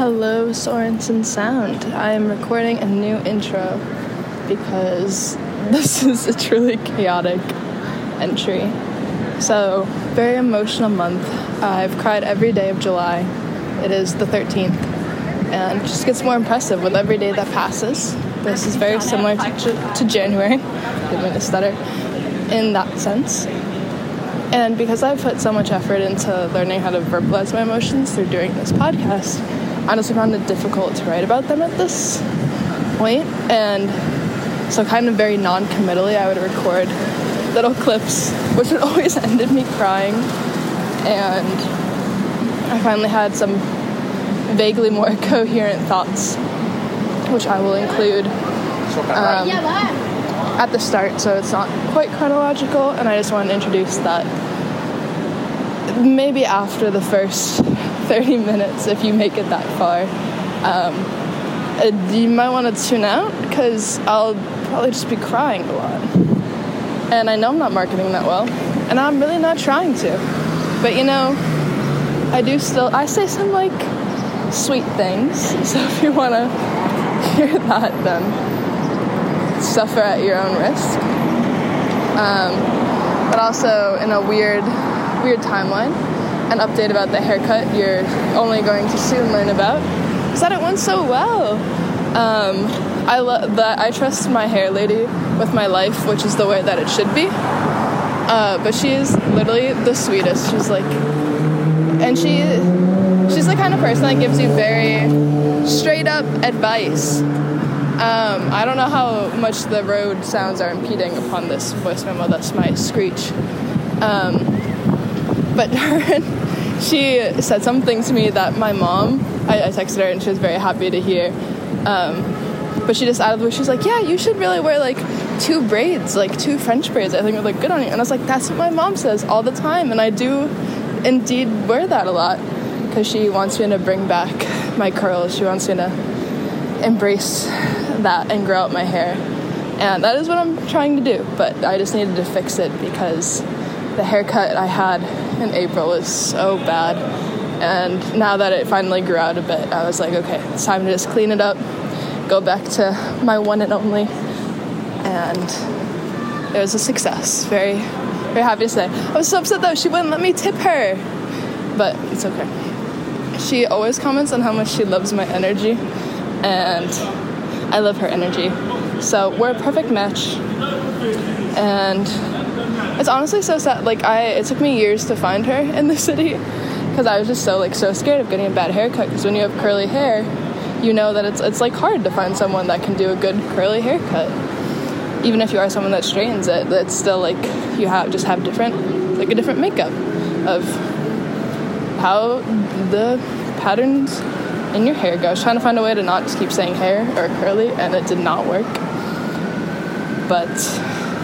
Hello, Sorensen Sound. I am recording a new intro because this is a truly chaotic entry. So, very emotional month. I've cried every day of July. It is the 13th, and just gets more impressive with every day that passes. This is very similar to, to January, mean to stutter, in that sense. And because I've put so much effort into learning how to verbalize my emotions through doing this podcast, honestly found it difficult to write about them at this point. And so, kind of very non committally, I would record little clips, which would always end in me crying. And I finally had some vaguely more coherent thoughts, which I will include um, at the start, so it's not quite chronological. And I just want to introduce that maybe after the first 30 minutes, if you make it that far, um, uh, you might want to tune out because I'll probably just be crying a lot. And I know I'm not marketing that well, and I'm really not trying to. But you know, I do still, I say some like sweet things. So if you want to hear that, then suffer at your own risk. Um, but also in a weird, weird timeline, an update about the haircut you're only going to soon learn about is that it went so well. Um, I love that I trust my hair lady with my life, which is the way that it should be. Uh, but she is literally the sweetest. She's like, and she she's the kind of person that gives you very straight up advice. Um, I don't know how much the road sounds are impeding upon this voice memo. That's my screech. Um, but she said something to me that my mom. I, I, texted her and she was very happy to hear. Um, but she just out of the way, she's like, "Yeah, you should really wear like two braids, like two French braids. I think would look good on you." And I was like, "That's what my mom says all the time," and I do indeed wear that a lot because she wants me to bring back my curls. She wants me to embrace that and grow out my hair. And that is what I'm trying to do, but I just needed to fix it because the haircut I had in April was so bad. And now that it finally grew out a bit, I was like, okay, it's time to just clean it up, go back to my one and only. And it was a success. Very, very happy to say. I was so upset though, she wouldn't let me tip her. But it's okay. She always comments on how much she loves my energy, and I love her energy. So we're a perfect match. And it's honestly so sad. Like I, it took me years to find her in the city because I was just so like so scared of getting a bad haircut. Because when you have curly hair, you know that it's it's like hard to find someone that can do a good curly haircut. Even if you are someone that straightens it, it's still like you have just have different like a different makeup of how the patterns in your hair go. I was trying to find a way to not just keep saying hair or curly, and it did not work. But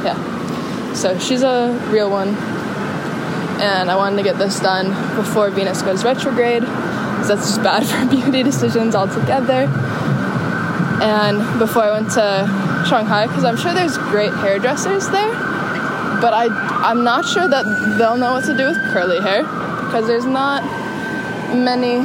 yeah, so she's a real one, and I wanted to get this done before Venus goes retrograde, because that's just bad for beauty decisions altogether. And before I went to Shanghai, because I'm sure there's great hairdressers there, but I I'm not sure that they'll know what to do with curly hair because there's not many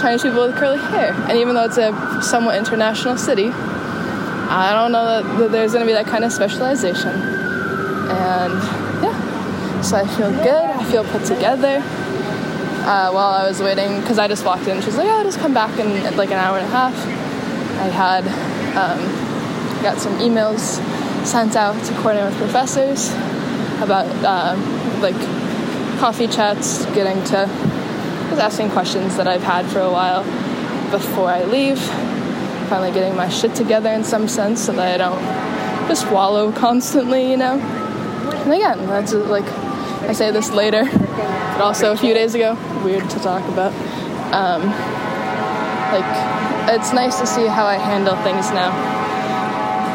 Chinese people with curly hair. And even though it's a somewhat international city, I don't know that, that there's going to be that kind of specialization. And yeah, so I feel good. I feel put together. Uh, while I was waiting, because I just walked in, she's like, "Oh, just come back in like an hour and a half." I had um, got some emails sent out to coordinate with professors about uh, like coffee chats, getting to just asking questions that I've had for a while before I leave. Finally getting my shit together in some sense so that I don't just wallow constantly, you know. And again, that's like I say this later, but also a few days ago, weird to talk about. Um, like it's nice to see how I handle things now,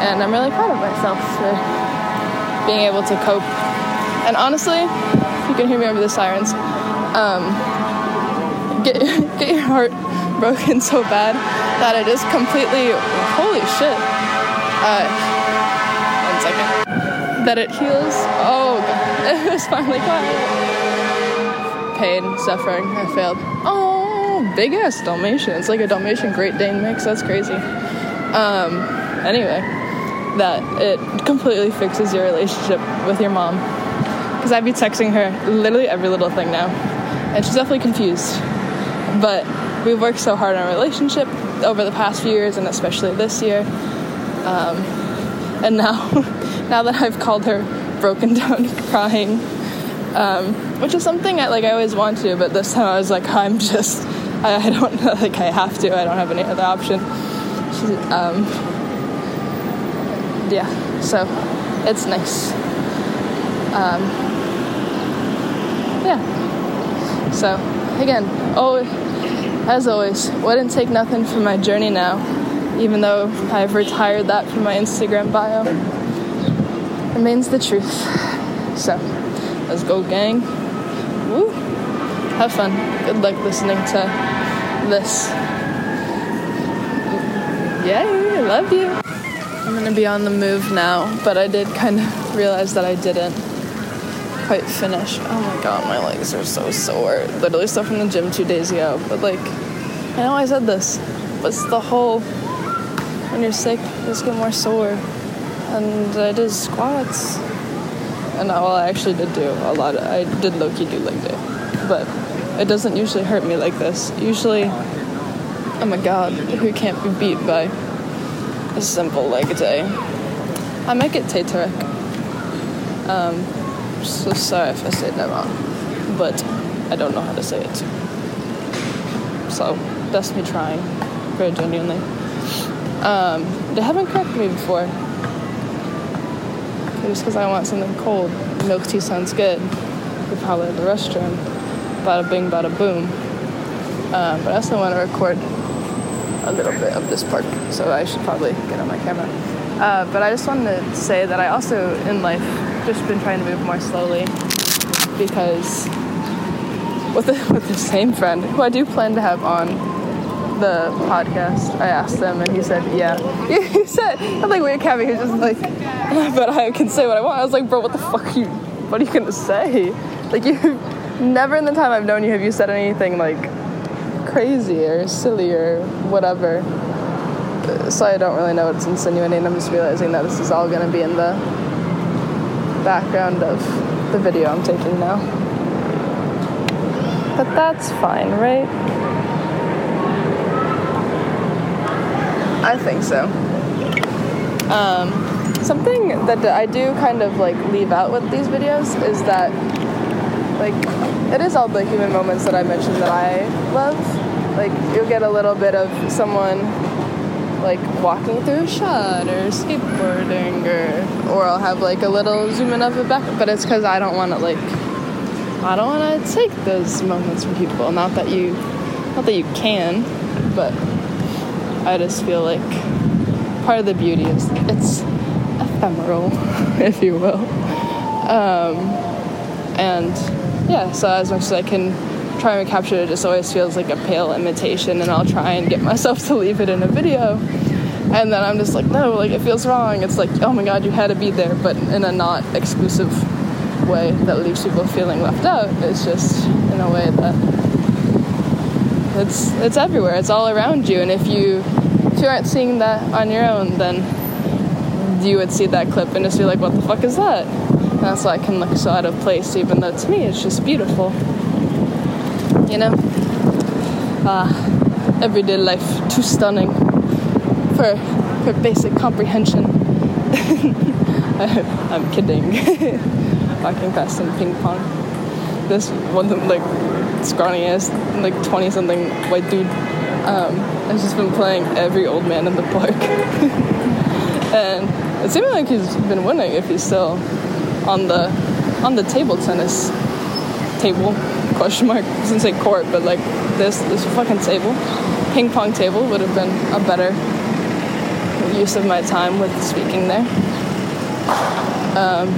and I'm really proud of myself for being able to cope. And honestly, you can hear me over the sirens. Um, get get your heart broken so bad that it is completely holy shit. Uh. That it heals. Oh, God. it was finally quiet. Pain, suffering. I failed. Oh, big ass Dalmatian. It's like a Dalmatian Great Dane mix. That's crazy. Um, anyway, that it completely fixes your relationship with your mom. Because I'd be texting her literally every little thing now, and she's definitely confused. But we've worked so hard on our relationship over the past few years, and especially this year. Um, and now, now that I've called her broken down, crying, um, which is something I like I always want to, but this time I was like, I'm just, I, I don't like I have to. I don't have any other option. Um, yeah, so it's nice. Um, yeah. So again, oh, as always, wouldn't take nothing from my journey now, even though I've retired that from my Instagram bio. Remains the truth. So. Let's go, gang. Woo. Have fun. Good luck listening to this. Yay, love you. I'm gonna be on the move now, but I did kind of realize that I didn't quite finish. Oh my god, my legs are so sore. Literally stuff from the gym two days ago. But like, I know I said this, but it's the whole when you're sick, you just get more sore. And I did squats and well, I actually did do a lot. Of, I did low key do leg day, but it doesn't usually hurt me like this. Usually, oh my god, who can't be beat by a simple leg day? I might get Tay Um, so sorry if I said that wrong, but I don't know how to say it. So that's me trying, very genuinely. Um, they haven't corrected me before just because I want something cold. Milk tea sounds good. We probably at the restroom. Bada bing, bada boom. Um, but I also want to record a little bit of this part, so I should probably get on my camera. Uh, but I just wanted to say that I also, in life, just been trying to move more slowly because with the, with the same friend who I do plan to have on the podcast, I asked them, and he said, "Yeah." He said, "I'm like weird, Cabby." He's just like, "But I can say what I want." I was like, "Bro, what the fuck are you? What are you gonna say? Like you, never in the time I've known you have you said anything like crazy or silly or whatever." So I don't really know what it's insinuating. I'm just realizing that this is all gonna be in the background of the video I'm taking now. But that's fine, right? I think so. Um, something that I do kind of like leave out with these videos is that like it is all the human moments that I mentioned that I love. Like you'll get a little bit of someone like walking through a shot or skateboarding or or I'll have like a little zoom in of it back but it's because I don't want to like I don't want to take those moments from people not that you not that you can but I just feel like part of the beauty is it's ephemeral, if you will. Um, and yeah, so as much as I can try and capture it, it just always feels like a pale imitation, and I'll try and get myself to leave it in a video. And then I'm just like, no, like it feels wrong. It's like, oh my god, you had to be there, but in a not exclusive way that leaves people feeling left out. It's just in a way that it's it's everywhere. It's all around you. And if you if you aren't seeing that on your own, then you would see that clip and just be like, "What the fuck is that?" And that's why I can look so out of place, even though to me it's just beautiful. You know, uh, everyday life too stunning for for basic comprehension. I'm kidding. Walking past some ping pong. This one like scrawny ass, like 20 something white dude um, has just been playing every old man in the park. and it seems like he's been winning if he's still on the on the table tennis table question mark. I gonna say court, but like this this fucking table, ping pong table would have been a better use of my time with speaking there. Um,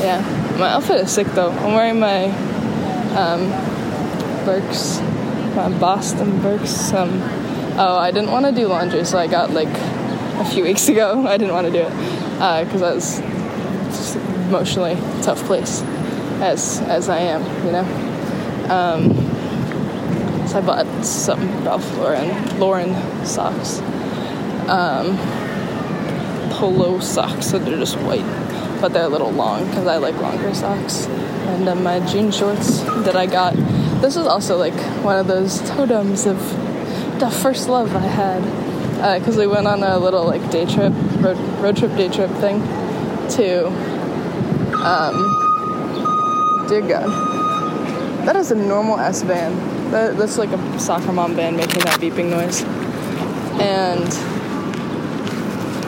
yeah. My outfit is sick though. I'm wearing my um, Boston Birks. Um, oh, I didn't want to do laundry, so I got like a few weeks ago. I didn't want to do it because uh, I was just emotionally tough place, as as I am, you know. Um, so I bought some Ralph Lauren Lauren socks, um, polo socks. So they're just white, but they're a little long because I like longer socks. And then my jean shorts that I got. This is also like one of those totems of the first love I had because uh, we went on a little like day trip, road, road trip, day trip thing to, um, dear God, that is a normal S van. That, that's like a soccer mom van making that beeping noise. And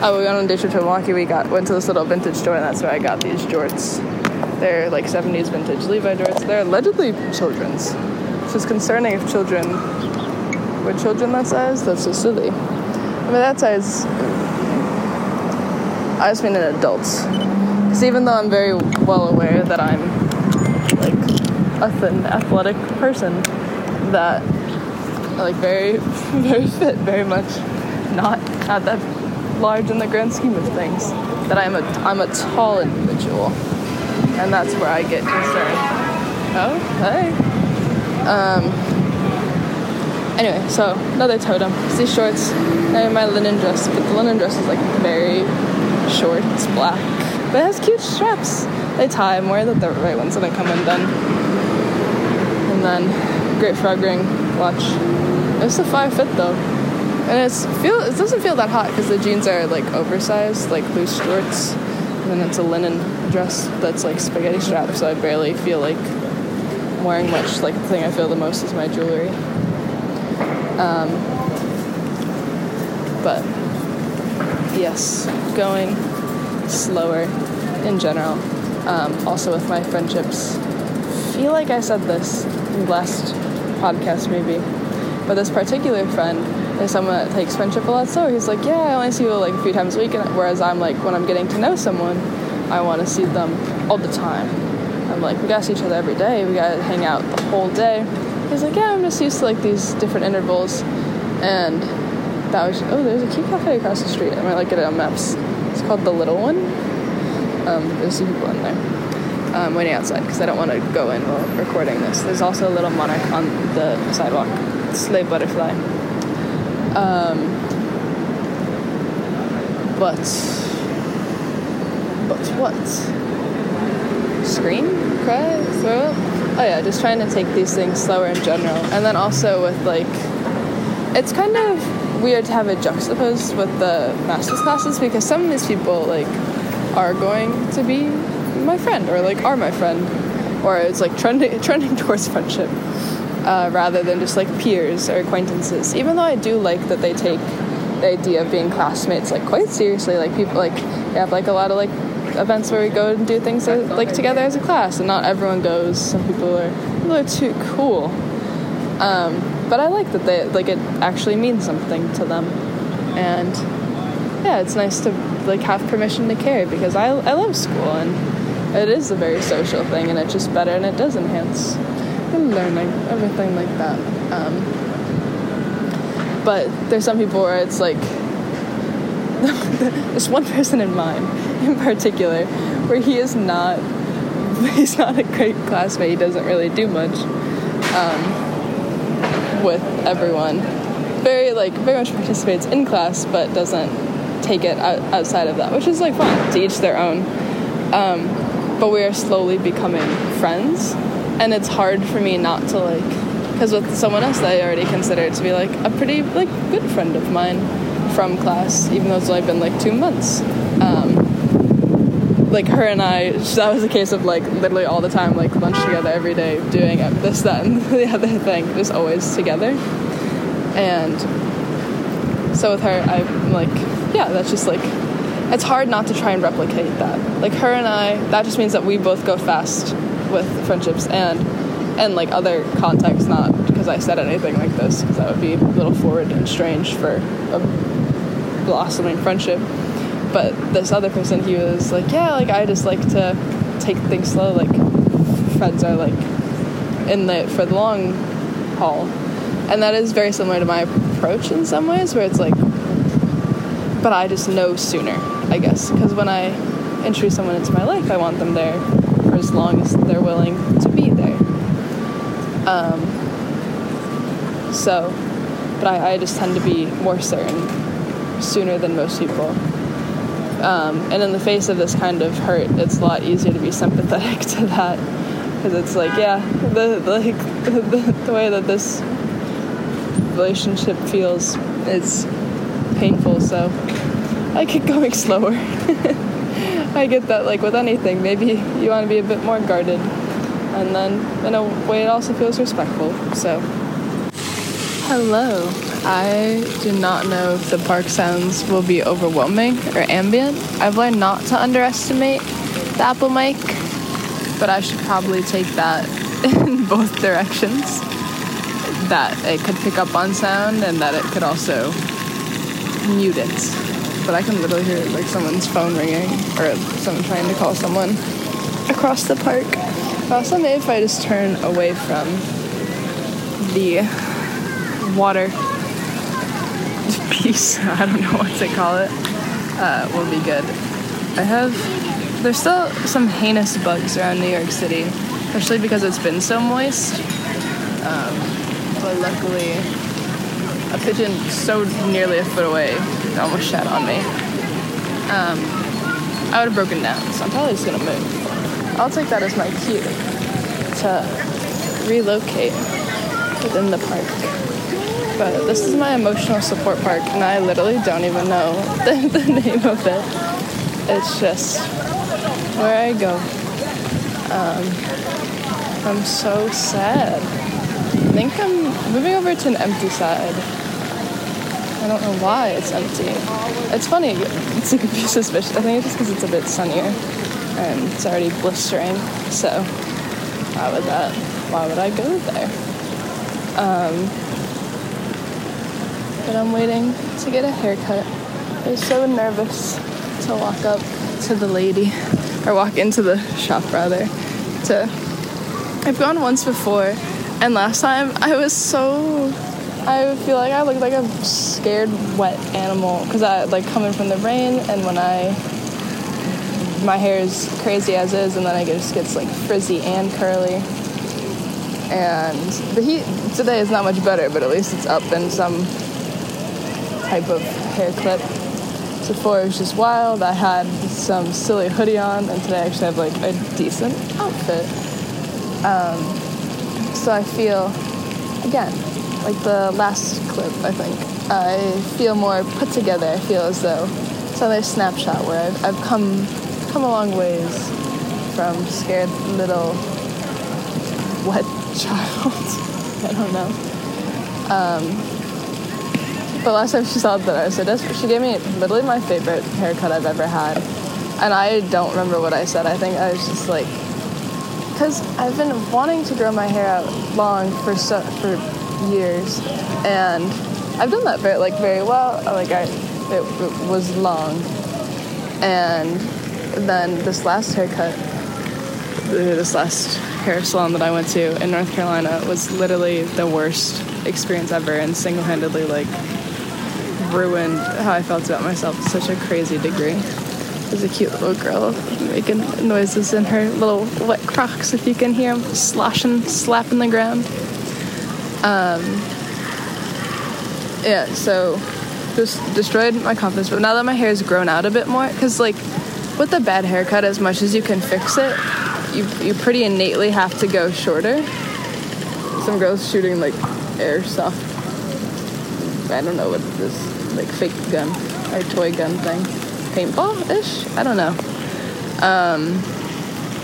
oh, we went on a day trip to Milwaukee. We got went to this little vintage store, and that's where I got these jorts. They're like 70s vintage Levi jorts. They're allegedly children's, which is concerning if children were children that size. That's so silly. I mean, that size, I just mean in adults. Because even though I'm very well aware that I'm like a thin, athletic person, that like very, very fit, very much not not that large in the grand scheme of things. That I'm a I'm a tall individual, and that's where I get concerned. Oh, hey. Um, Anyway, so another totem. These shorts and my linen dress, but the linen dress is like very short. It's black, but it has cute straps. They tie. I'm wearing the right ones I come undone. And then great frog ring watch. It's a five fit though, and it's feel it doesn't feel that hot because the jeans are like oversized, like loose shorts, and then it's a linen dress that's like spaghetti strap, so I barely feel like wearing much. Like the thing I feel the most is my jewelry. Um, but yes, going slower in general. Um, also with my friendships. feel like I said this last podcast maybe, but this particular friend is someone that takes friendship a lot slower. He's like, yeah, I only see you like a few times a week, whereas I'm like, when I'm getting to know someone, I want to see them all the time. I'm like, we gotta see each other every day. We gotta hang out the whole day. He's like, yeah, I'm just used to like these different intervals, and that was oh, there's a cute cafe across the street. I might like get it on maps. It's called the Little One. Um, there's some people in there. Um, waiting outside because I don't want to go in while recording this. There's also a little monarch on the sidewalk. Slave butterfly. Um, but but what? Scream? Cry? Throw up? oh yeah, just trying to take these things slower in general. And then also with like, it's kind of weird to have it juxtaposed with the master's classes because some of these people like are going to be my friend or like are my friend or it's like trending trending towards friendship uh, rather than just like peers or acquaintances. Even though I do like that they take the idea of being classmates like quite seriously. Like people like they have like a lot of like events where we go and do things like together as a class, and not everyone goes. Some people are people are too cool. Um, but I like that they like it actually means something to them, and yeah, it's nice to like have permission to care because I I love school and it is a very social thing and it's just better and it does enhance learning everything like that. Um, but there's some people where it's like there's one person in mind in particular where he is not he's not a great classmate. He doesn't really do much um, with everyone. Very like very much participates in class but doesn't take it out, outside of that which is like fun to each their own. Um, but we are slowly becoming friends and it's hard for me not to like because with someone else that i already consider to be like a pretty like good friend of mine from class, even though it's only been like two months. Like her and I, that was a case of like literally all the time, like lunch together every day, doing this, that, and the other thing, just always together. And so with her, I'm like, yeah, that's just like, it's hard not to try and replicate that. Like her and I, that just means that we both go fast with friendships and and like other contexts, not because I said anything like this, because that would be a little forward and strange for a blossoming friendship. But this other person, he was like, yeah, like I just like to take things slow. Like friends are like in the for the long haul, and that is very similar to my approach in some ways, where it's like, but I just know sooner, I guess, because when I introduce someone into my life, I want them there for as long as they're willing to be there. Um, So, but I, I just tend to be more certain sooner than most people. Um, and in the face of this kind of hurt, it's a lot easier to be sympathetic to that because it's like, yeah, the, like the, the way that this relationship feels is painful. So I keep going slower. I get that, like with anything, maybe you want to be a bit more guarded, and then in a way, it also feels respectful. So, hello. I do not know if the park sounds will be overwhelming or ambient. I've learned not to underestimate the Apple mic, but I should probably take that in both directions. That it could pick up on sound and that it could also mute it. But I can literally hear like someone's phone ringing or someone trying to call someone across the park. Also, maybe if I just turn away from the water piece, I don't know what to call it, uh, will be good. I have, there's still some heinous bugs around New York City, especially because it's been so moist. Um, but luckily, a pigeon so nearly a foot away almost shat on me. Um, I would have broken down, so I'm probably just gonna move. I'll take that as my cue to relocate within the park but this is my emotional support park, and I literally don't even know the, the name of it. It's just where I go. Um, I'm so sad. I think I'm moving over to an empty side. I don't know why it's empty. It's funny. It's like a be suspicious. I think it's just because it's a bit sunnier and it's already blistering. So why would that? Why would I go there? Um, but I'm waiting to get a haircut. I'm so nervous to walk up to the lady, or walk into the shop rather. To I've gone once before, and last time I was so I feel like I look like a scared wet animal because I like coming from the rain, and when I my hair is crazy as is, and then I just gets like frizzy and curly. And the heat today is not much better, but at least it's up in some type of hair clip. So it was just wild. I had some silly hoodie on, and today I actually have like a decent outfit. Um, so I feel, again, like the last clip, I think, I feel more put together. I feel as though it's another snapshot where I've, I've come come a long ways from scared little wet child. I don't know. Um, but last time she saw that I was so desperate, she gave me literally my favorite haircut I've ever had. And I don't remember what I said. I think I was just like, because I've been wanting to grow my hair out long for so, for years, and I've done that very like very well. Like I, it, it was long, and then this last haircut, uh, this last hair salon that I went to in North Carolina was literally the worst experience ever, and single-handedly like ruined how I felt about myself to such a crazy degree. There's a cute little girl making noises in her little wet crocs, if you can hear them sloshing, slapping the ground. Um, yeah, so just destroyed my confidence. But now that my hair's grown out a bit more, because like with a bad haircut, as much as you can fix it, you you pretty innately have to go shorter. Some girls shooting like airsoft. I don't know what this like fake gun or toy gun thing. Paintball ish? I don't know. Um,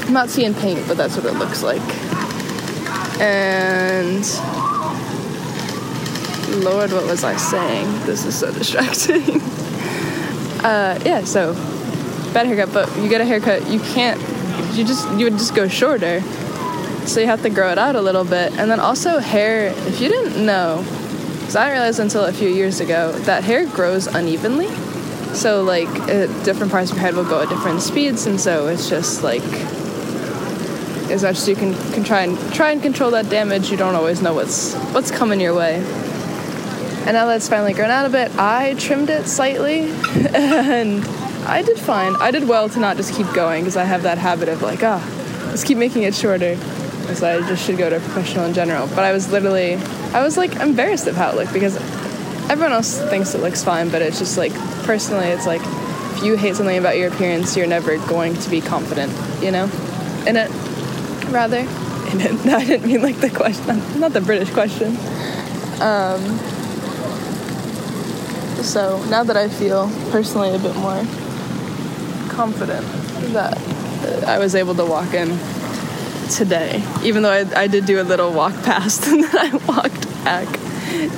I'm not seeing paint, but that's what it looks like. And Lord, what was I saying? This is so distracting. uh, yeah, so bad haircut, but you get a haircut, you can't. You just you would just go shorter, so you have to grow it out a little bit, and then also hair. If you didn't know, because I didn't realize until a few years ago that hair grows unevenly. So like uh, different parts of your head will go at different speeds, and so it's just like as much as you can, can try and try and control that damage, you don't always know what's what's coming your way. And now that it's finally grown out a bit, I trimmed it slightly, and I did fine. I did well to not just keep going because I have that habit of like, ah, oh, let's keep making it shorter. So I just should go to professional in general. But I was literally, I was like embarrassed of how it looked because everyone else thinks it looks fine, but it's just like personally, it's like if you hate something about your appearance, you're never going to be confident, you know, in it. Rather, in it. No, I didn't mean like the question, not the British question. Um, so now that I feel personally a bit more confident that I was able to walk in today, even though I, I did do a little walk past and then I walked back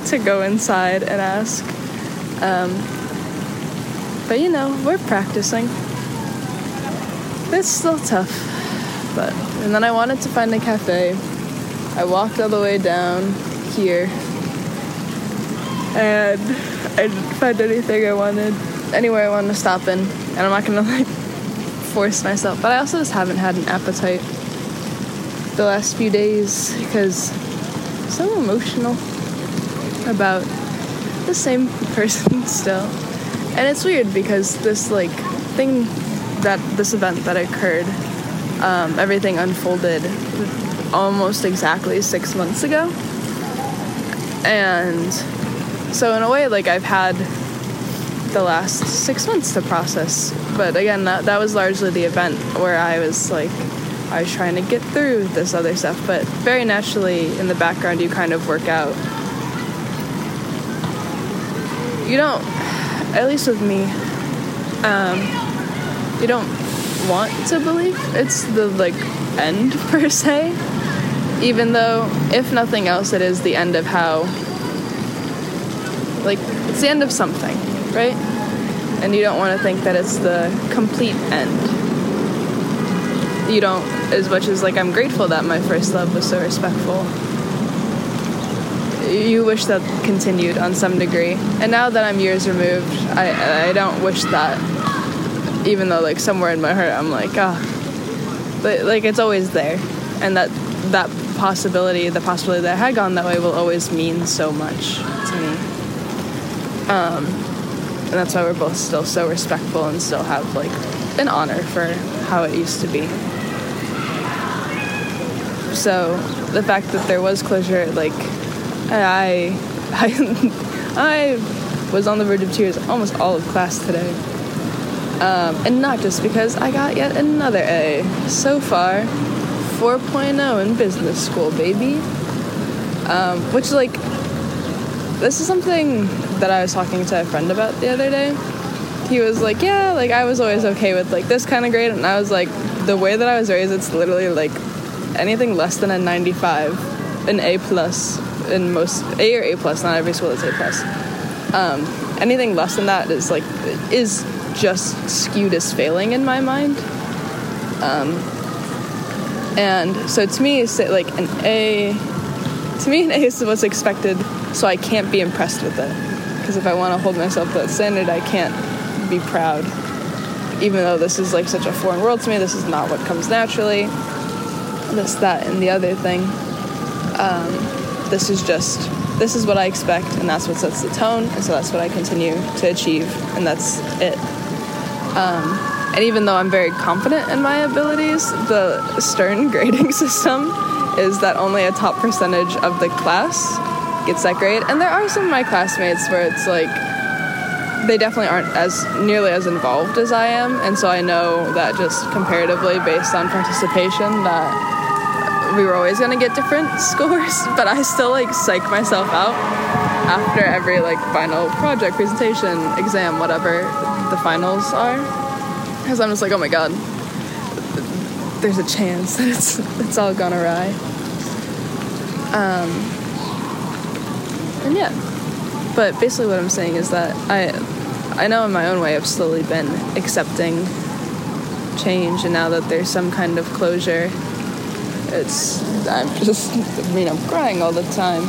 to go inside and ask. Um, but you know, we're practicing. It's still tough, but and then I wanted to find a cafe. I walked all the way down here, and I didn't find anything I wanted, anywhere I wanted to stop in, and I'm not gonna like force myself. But I also just haven't had an appetite the last few days because I'm so emotional about the same person still. And it's weird because this like thing that this event that occurred, um, everything unfolded almost exactly six months ago. And so in a way like I've had the last six months to process. But again that that was largely the event where I was like I was trying to get through this other stuff, but very naturally in the background you kind of work out you don't, at least with me, um, you don't want to believe it's the like end per se. Even though, if nothing else, it is the end of how, like, it's the end of something, right? And you don't want to think that it's the complete end. You don't, as much as like I'm grateful that my first love was so respectful you wish that continued on some degree. And now that I'm years removed, I I don't wish that. Even though like somewhere in my heart I'm like, ah, oh. but like it's always there, and that that possibility, the possibility that I had gone that way, will always mean so much to me. Um, and that's why we're both still so respectful and still have like an honor for how it used to be. So the fact that there was closure, like I, I, I was on the verge of tears almost all of class today. Um, and not just because I got yet another A. So far, 4.0 in business school, baby. Um, which, like, this is something that I was talking to a friend about the other day. He was like, Yeah, like, I was always okay with, like, this kind of grade. And I was like, The way that I was raised, it's literally like anything less than a 95, an A plus in most A or A plus. Not every school is A plus. Um, anything less than that is like is just skewed as failing in my mind. Um, and so to me, it's like an A. To me, an A is what's expected, so I can't be impressed with it. Because if I want to hold myself to that standard, I can't be proud. Even though this is like such a foreign world to me, this is not what comes naturally. This, that, and the other thing. Um, this is just this is what I expect, and that's what sets the tone, and so that's what I continue to achieve, and that's it. Um, and even though I'm very confident in my abilities, the Stern grading system is that only a top percentage of the class gets that grade. And there are some of my classmates where it's like they definitely aren't as nearly as involved as I am, and so I know that just comparatively based on participation that we were always gonna get different scores, but I still like psych myself out after every like final project, presentation, exam, whatever the finals are. Because I'm just like, oh my god, there's a chance that it's it's all gone awry. Um, and yeah, but basically what I'm saying is that I I know in my own way I've slowly been accepting change, and now that there's some kind of closure it's I'm just I mean I'm crying all the time.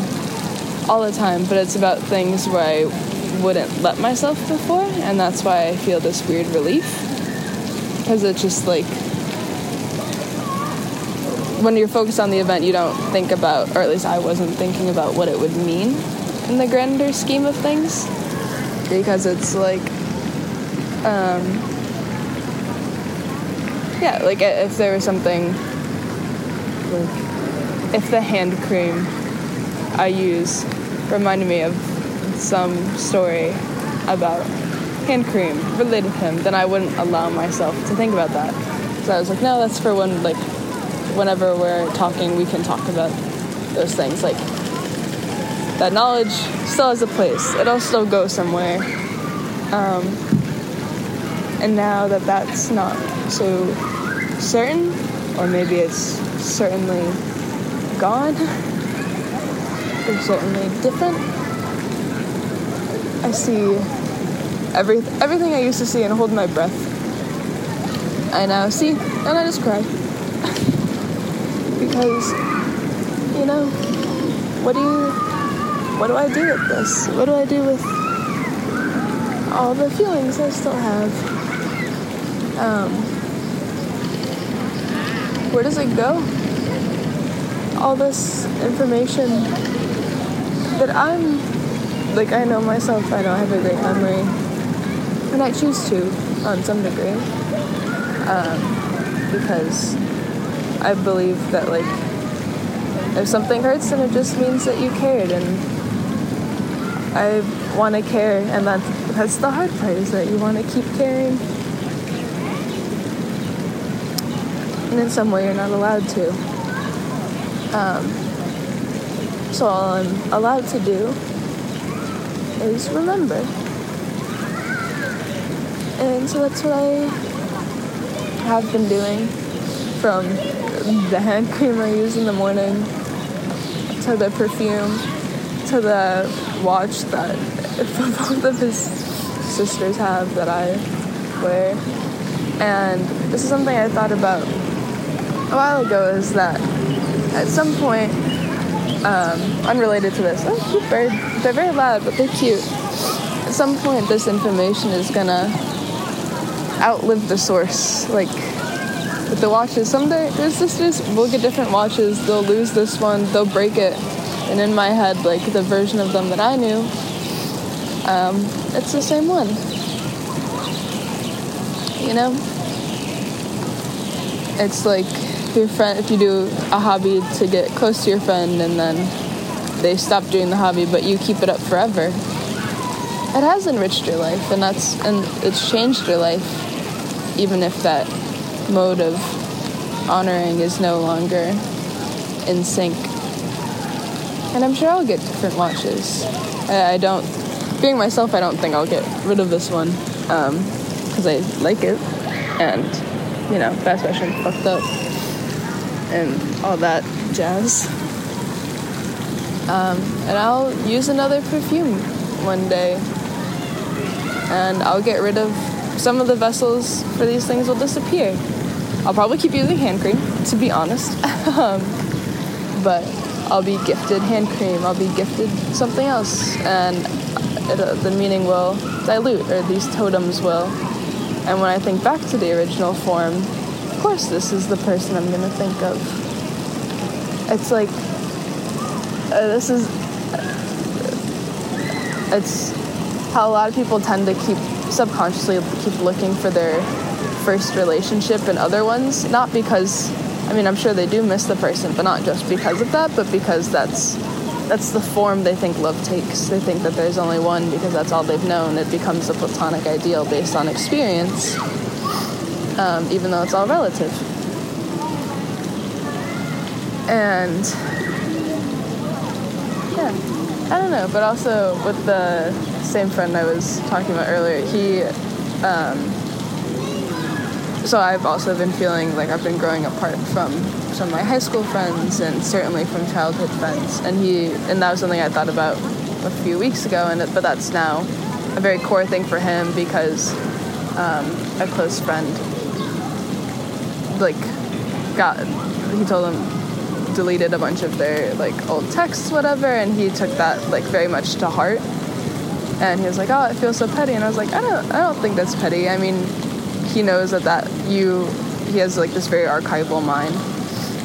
All the time, but it's about things where I wouldn't let myself before and that's why I feel this weird relief. Because it's just like when you're focused on the event, you don't think about, or at least I wasn't thinking about what it would mean in the grander scheme of things. Because it's like, um, yeah, like if there was something like if the hand cream I use reminded me of some story about hand cream related to him, then I wouldn't allow myself to think about that. So I was like, no, that's for when like whenever we're talking, we can talk about those things. Like that knowledge still has a place. It'll still go somewhere. Um, and now that that's not so certain, or maybe it's certainly gone, or certainly different, I see every, everything I used to see and hold my breath. I now see, and I just cry. because, you know, what do you, what do I do with this? What do I do with all the feelings I still have? Um, where does it go? All this information that I'm like, I know myself, I don't have a great memory, and I choose to on some degree. Um, because I believe that, like, if something hurts, then it just means that you cared, and I want to care, and that's that's the hard part is that you want to keep caring and in some way you're not allowed to. Um, so all I'm allowed to do is remember. And so that's what I have been doing from the hand cream I use in the morning to the perfume to the watch that both of his sisters have that I wear. And this is something I thought about a while ago is that at some point, um, unrelated to this, oh, cute bird. They're very loud, but they're cute. At some point, this information is gonna outlive the source. Like with the watches, some their, their sisters will get different watches. They'll lose this one, they'll break it, and in my head, like the version of them that I knew, um, it's the same one. You know, it's like your friend if you do a hobby to get close to your friend and then they stop doing the hobby but you keep it up forever it has enriched your life and that's and it's changed your life even if that mode of honoring is no longer in sync. And i'm sure i'll get different watches. I, I don't being myself i don't think i'll get rid of this one because um, i like it. And you know fast fashion fucked up and all that jazz. Um, and I'll use another perfume one day. And I'll get rid of some of the vessels for these things will disappear. I'll probably keep using hand cream, to be honest. um, but I'll be gifted hand cream, I'll be gifted something else, and it, uh, the meaning will dilute, or these totems will. And when I think back to the original form, course this is the person I'm gonna think of. It's like uh, this is it's how a lot of people tend to keep subconsciously keep looking for their first relationship and other ones, not because I mean I'm sure they do miss the person, but not just because of that, but because that's that's the form they think love takes. They think that there's only one because that's all they've known. It becomes a platonic ideal based on experience um, even though it's all relative. And yeah, I don't know, but also with the same friend I was talking about earlier, he. Um, so I've also been feeling like I've been growing apart from some of my high school friends and certainly from childhood friends. And he and that was something I thought about a few weeks ago. And but that's now a very core thing for him because um, a close friend like got he told them deleted a bunch of their like old texts whatever and he took that like very much to heart. And he was like oh it feels so petty. And i was like i don't i don't think that's petty. I mean he knows that that you he has like this very archival mind.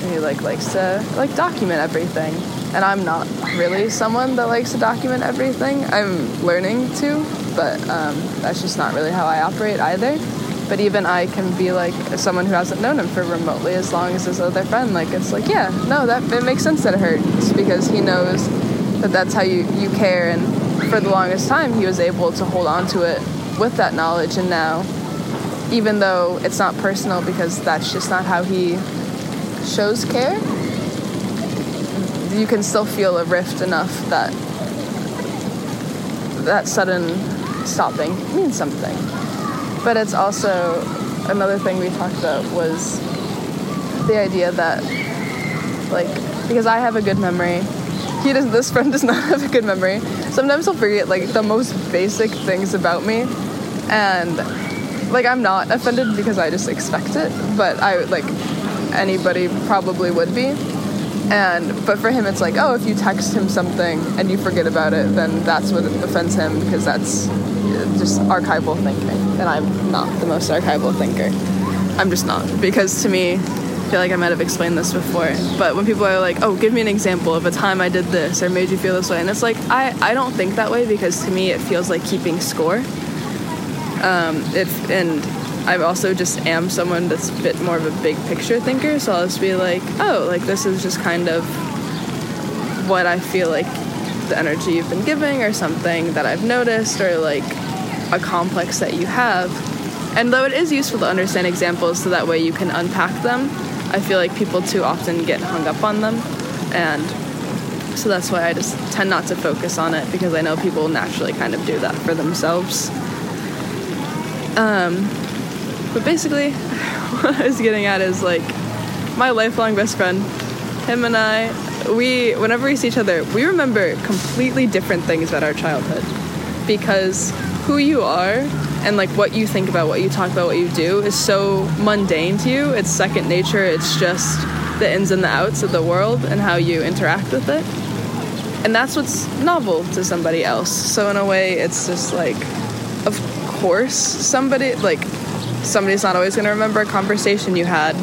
And he like likes to like document everything. And i'm not really someone that likes to document everything. I'm learning to but um, that's just not really how i operate either But even I can be like someone who hasn't known him for remotely as long as his other friend. Like it's like, yeah, no, that it makes sense that it hurts because he knows that that's how you you care. And for the longest time, he was able to hold on to it with that knowledge. And now, even though it's not personal because that's just not how he shows care, you can still feel a rift enough that that sudden stopping means something. But it's also another thing we talked about was the idea that like because I have a good memory, he does this friend does not have a good memory. Sometimes he'll forget like the most basic things about me and like I'm not offended because I just expect it, but I like anybody probably would be. And but for him, it's like, oh, if you text him something and you forget about it, then that's what offends him because that's just archival thinking, and I'm not the most archival thinker. I'm just not because to me, I feel like I might have explained this before. But when people are like, "Oh, give me an example of a time I did this or made you feel this way," and it's like I I don't think that way because to me it feels like keeping score. Um, if and I also just am someone that's a bit more of a big picture thinker, so I'll just be like, oh, like this is just kind of what I feel like the energy you've been giving, or something that I've noticed, or like a complex that you have. And though it is useful to understand examples so that way you can unpack them, I feel like people too often get hung up on them. And so that's why I just tend not to focus on it because I know people naturally kind of do that for themselves. Um, but basically, what I was getting at is like my lifelong best friend, him and I, we, whenever we see each other, we remember completely different things about our childhood because who you are and like what you think about, what you talk about, what you do is so mundane to you. It's second nature. It's just the ins and the outs of the world and how you interact with it. And that's what's novel to somebody else. So in a way, it's just like, of course, somebody like somebody's not always going to remember a conversation you had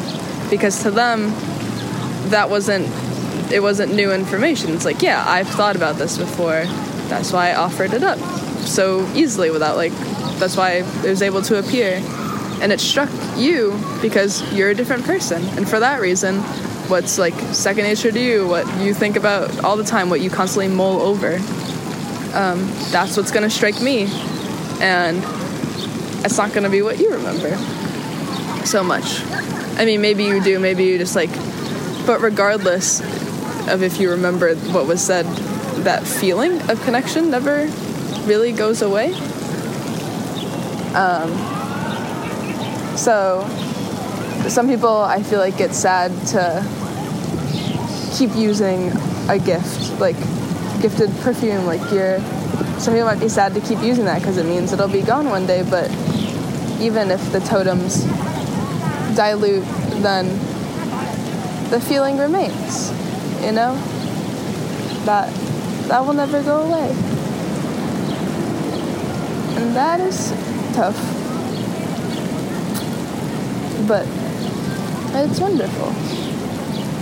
because to them that wasn't it wasn't new information. It's like, yeah, I've thought about this before. That's why I offered it up so easily without like that's why it was able to appear. And it struck you because you're a different person. And for that reason, what's like second nature to you, what you think about all the time, what you constantly mull over, um, that's what's gonna strike me. And it's not gonna be what you remember so much. I mean, maybe you do, maybe you just like, but regardless of if you remember what was said, that feeling of connection never really goes away. Um, so, some people I feel like get sad to keep using a gift, like gifted perfume, like you're. Some people might be sad to keep using that because it means it'll be gone one day, but even if the totems dilute, then the feeling remains. You know? That that will never go away. And that is tough. But it's wonderful.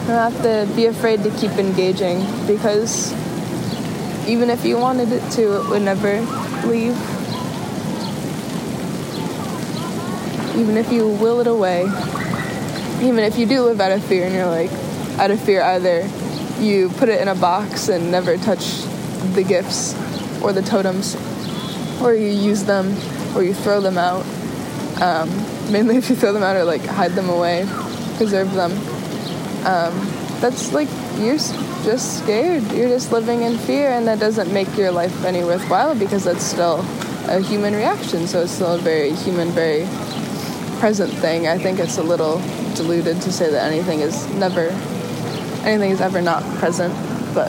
You don't have to be afraid to keep engaging because even if you wanted it to, it would never leave. even if you will it away, even if you do live out of fear and you're like, out of fear, either you put it in a box and never touch the gifts or the totems, or you use them or you throw them out. Um, mainly if you throw them out or like hide them away, preserve them. Um, that's like you're just scared. You're just living in fear, and that doesn't make your life any worthwhile because that's still a human reaction. So it's still a very human, very present thing. I think it's a little deluded to say that anything is never, anything is ever not present, but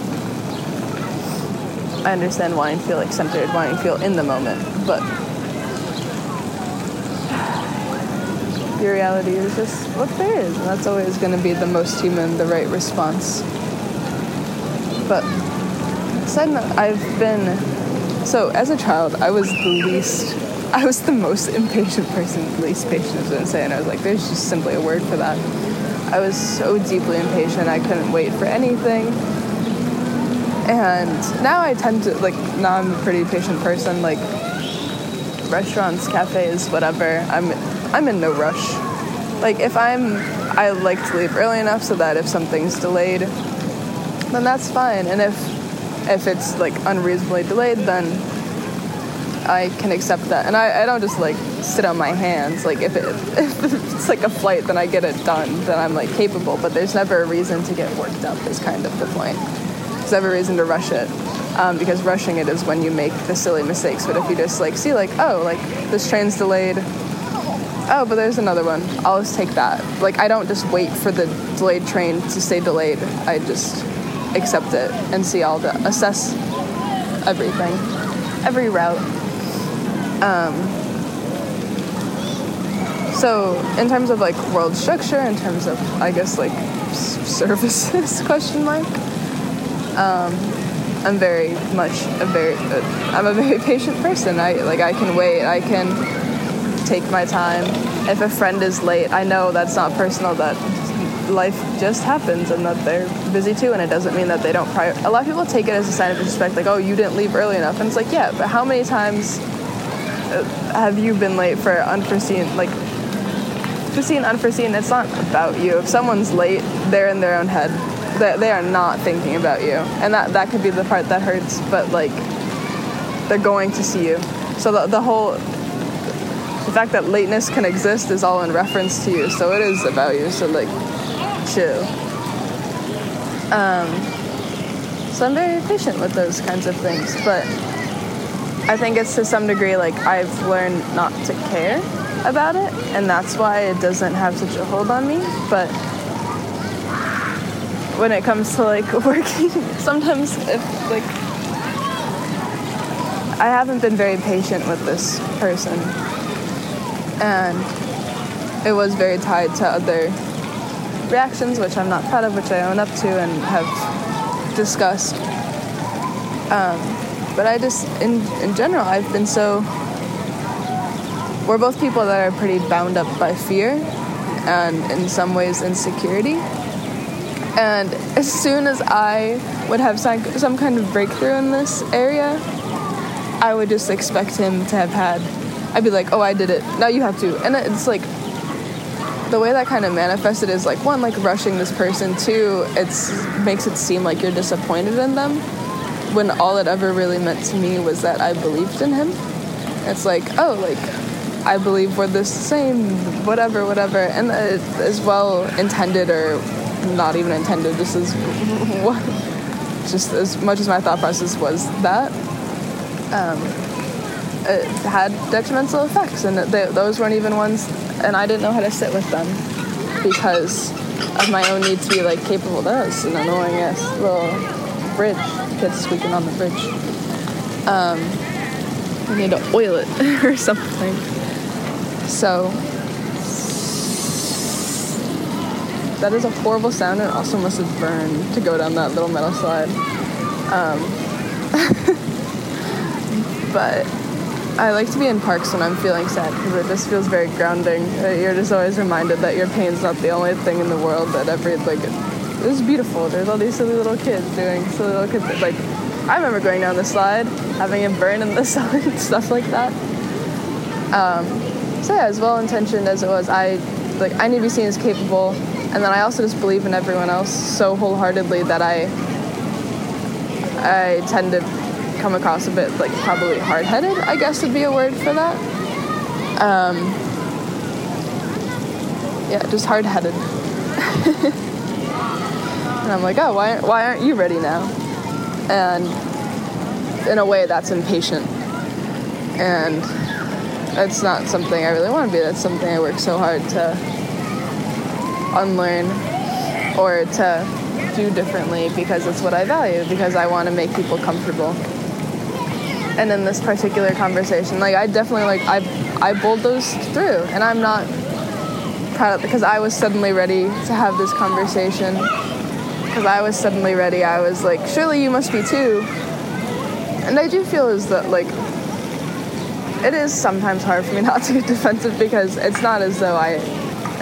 I understand wanting to feel like centered, wanting to feel in the moment, but your reality is just what there is, and that's always going to be the most human, the right response. But side note, I've been so as a child, I was the least I was the most impatient person, least patient, as I say, and I was like, there's just simply a word for that. I was so deeply impatient, I couldn't wait for anything. And now I tend to, like, now I'm a pretty patient person, like, restaurants, cafes, whatever. I'm I'm in no rush. Like if I'm, I like to leave early enough so that if something's delayed, then that's fine. And if if it's like unreasonably delayed, then I can accept that. And I, I don't just like sit on my hands. Like if, it, if it's like a flight, then I get it done. Then I'm like capable. But there's never a reason to get worked up. Is kind of the point. There's never a reason to rush it. Um, because rushing it is when you make the silly mistakes. But if you just like see like oh like this train's delayed. Oh, but there's another one. I'll just take that. Like I don't just wait for the delayed train to stay delayed. I just accept it and see all the assess everything, every route. Um, so in terms of like world structure, in terms of I guess like services question mark. Um, I'm very much a very uh, I'm a very patient person. I like I can wait. I can take my time. If a friend is late, I know that's not personal. That life just happens and that they're busy too and it doesn't mean that they don't prior a lot of people take it as a sign of disrespect like oh you didn't leave early enough and it's like yeah but how many times uh, have you been late for unforeseen like foreseen unforeseen it's not about you if someone's late they're in their own head they, they are not thinking about you. And that that could be the part that hurts but like they're going to see you. So the, the whole the fact that lateness can exist is all in reference to you. So it is about you. So like chill. Um, so I'm very patient with those kinds of things, but I think it's to some degree like I've learned not to care about it, and that's why it doesn't have such a hold on me. But when it comes to like working, sometimes if like I haven't been very patient with this person, and it was very tied to other reactions, which I'm not proud of, which I own up to and have discussed. Um, but I just, in, in general, I've been so. We're both people that are pretty bound up by fear and in some ways insecurity. And as soon as I would have some, kind of breakthrough in this area, I would just expect him to have had. I'd be like, oh, I did it. Now you have to. And it's like, the way that kind of manifested is like one like rushing this person two it makes it seem like you're disappointed in them when all it ever really meant to me was that i believed in him it's like oh like i believe we're the same whatever whatever and it is well intended or not even intended just as just as much as my thought process was that um, it had detrimental effects and they, those weren't even ones and I didn't know how to sit with them because of my own need to be like capable. That was an annoying ass little bridge. Kids squeaking on the bridge. Um, I need to oil it or something. So that is a horrible sound and also must have burned to go down that little metal slide. Um, but I like to be in parks when I'm feeling sad because it just feels very grounding. Uh, you're just always reminded that your pain's not the only thing in the world. That every like it's beautiful. There's all these silly little kids doing silly little kids. Like I remember going down the slide, having it burn in the sun, stuff like that. Um, so yeah, as well intentioned as it was, I like I need to be seen as capable, and then I also just believe in everyone else so wholeheartedly that I I tend to come across a bit like probably hard-headed i guess would be a word for that. Um, yeah just hard-headed. And i'm like oh why, why aren't you ready now? And in a way that's impatient. And that's not something i really want to be. That's something i work so hard to unlearn or to do differently because it's what I value, because I want to make people comfortable. And in this particular conversation like i definitely like i i bulldozed through and i'm not proud of because i was suddenly ready to have this conversation. Because i was suddenly ready i was like surely you must be too. And i do feel as that like it is sometimes hard for me not to get defensive because it's not as though I,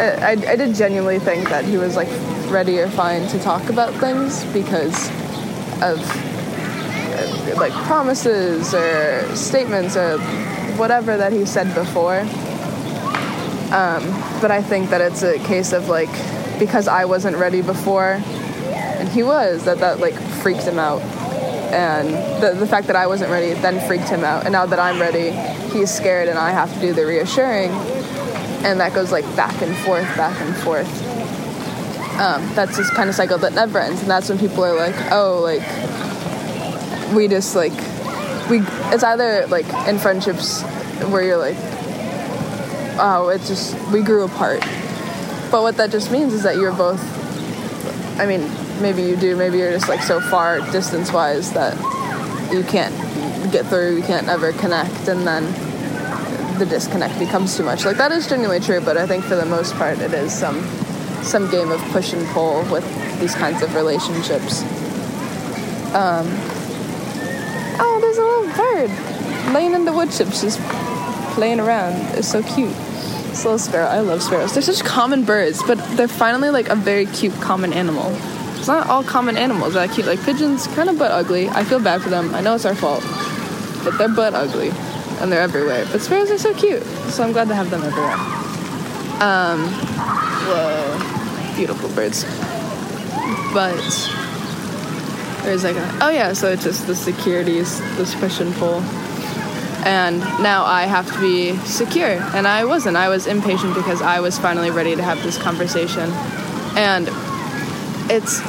I i did genuinely think that he was like ready or fine to talk about things because of like promises or statements or whatever that he said before. Um, but I think that it's a case of like because I wasn't ready before, and he was that that like freaked him out, and the the fact that I wasn't ready then freaked him out, and now that I'm ready, he's scared, and I have to do the reassuring, and that goes like back and forth, back and forth. Um, that's this kind of cycle that never ends, and that's when people are like, oh, like we just like we. It's either like in friendships where you're like, oh, it's just we grew apart. But what that just means is that you're both. I mean, maybe you do. Maybe you're just like so far distance wise that you can't get through. You can't ever connect, and then the disconnect becomes too much. Like that is genuinely true, but I think for the most part, it is some some game of push and pull with these kinds of relationships. Um, oh, there's a little bird laying in the wood chips, just playing around. It's so cute. It's a little sparrow. I love sparrows. They're such common birds, but they're finally like a very cute common animal. It's not all common animals that cute. Like pigeons, kind of but ugly. I feel bad for them. I know it's our fault, but they're but ugly, and they're everywhere. But sparrows are so cute, so I'm glad to have them everywhere. Um, whoa, beautiful birds. But there's like a, oh yeah, so it's just the securities, this push and pull and now I have to be secure. And I wasn't. I was impatient because I was finally ready to have this conversation. And it's,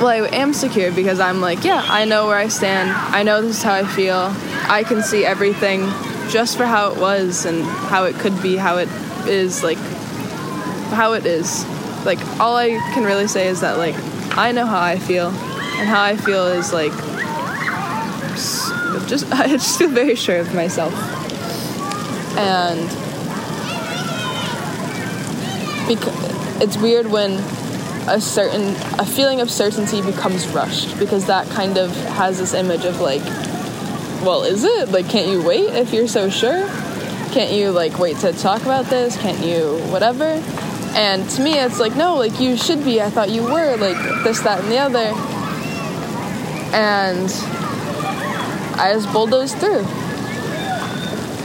well, I am secure because I'm like, yeah, I know where I stand. I know this is how I feel. I can see everything just for how it was and how it could be, how it is, like, how it is. Like, all I can really say is that, like, I know how I feel. And how I feel is, like, just I just feel very sure of myself, and it's weird when a certain a feeling of certainty becomes rushed because that kind of has this image of like, well, is it like can't you wait if you're so sure? Can't you like wait to talk about this? Can't you whatever? And to me, it's like, no, like you should be. I thought you were, like this, that, and the other. And I just bulldozed through.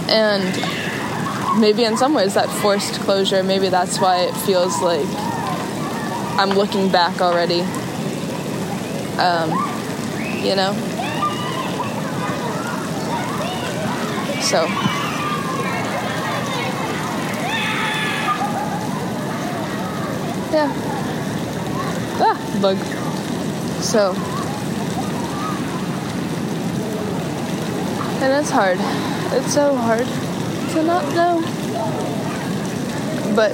And maybe in some ways that forced closure, maybe that's why it feels like I'm looking back already. Um, you know? So. Yeah. Ah, bug. So. And it's hard. It's so hard to not know. But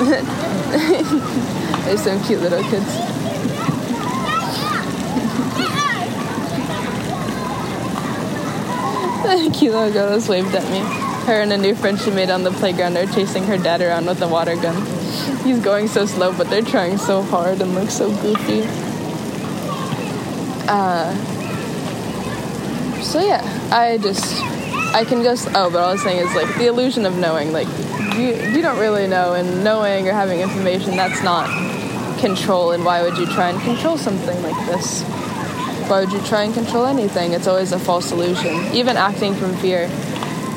there's some cute little kids. girl just waved at me. Her and a new friend she made on the playground are chasing her dad around with a water gun. He's going so slow, but they're trying so hard and look so goofy. Uh, so yeah, I just I can just oh, but all I was saying is like the illusion of knowing, like you you don't really know, and knowing or having information that's not control. And why would you try and control something like this? Why would you try and control anything? It's always a false illusion. Even acting from fear,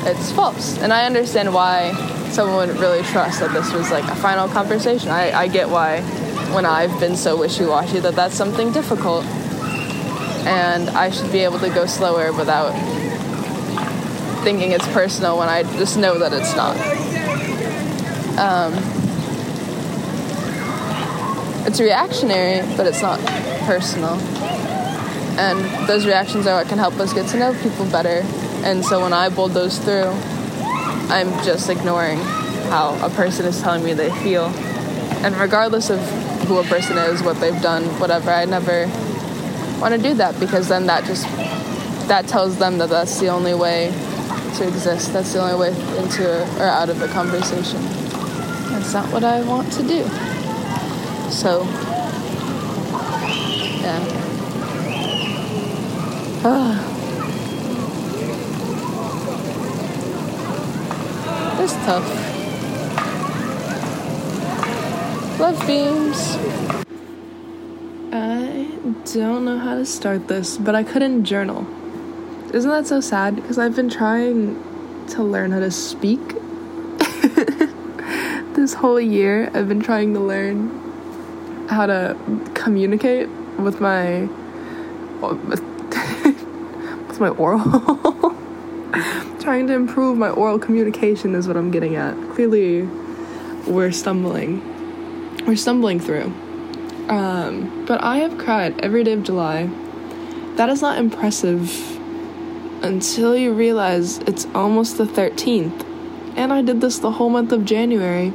it's false. And I understand why someone would really trust that this was like a final conversation. I, I get why when I've been so wishy-washy that that's something difficult and I should be able to go slower without thinking it's personal when I just know that it's not. Um, it's reactionary, but it's not personal. And those reactions are what can help us get to know people better. And so when I bulldoze through, I'm just ignoring how a person is telling me they feel. And regardless of who a person is, what they've done, whatever, I never want to do that because then that just that tells them that that's the only way to exist. That's the only way into or out of the conversation. That's not what I want to do. So, yeah. It's tough. Love beams I don't know how to start this, but I couldn't journal. Isn't that so sad? Because I've been trying to learn how to speak this whole year I've been trying to learn how to communicate with my my oral. trying to improve my oral communication is what I'm getting at. Clearly, we're stumbling. We're stumbling through. Um, but I have cried every day of July. That is not impressive until you realize it's almost the 13th. And I did this the whole month of January.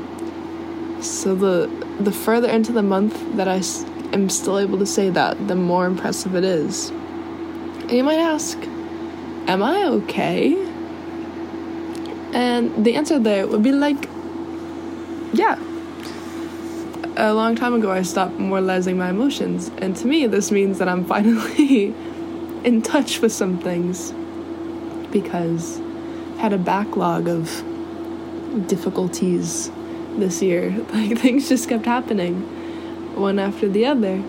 So the the further into the month that I am still able to say that, the more impressive it is. And you might ask, am I okay? And the answer there would be like, yeah. A long time ago, I stopped moralizing my emotions, and to me, this means that I'm finally in touch with some things because I had a backlog of difficulties this year. Like things just kept happening one after the other.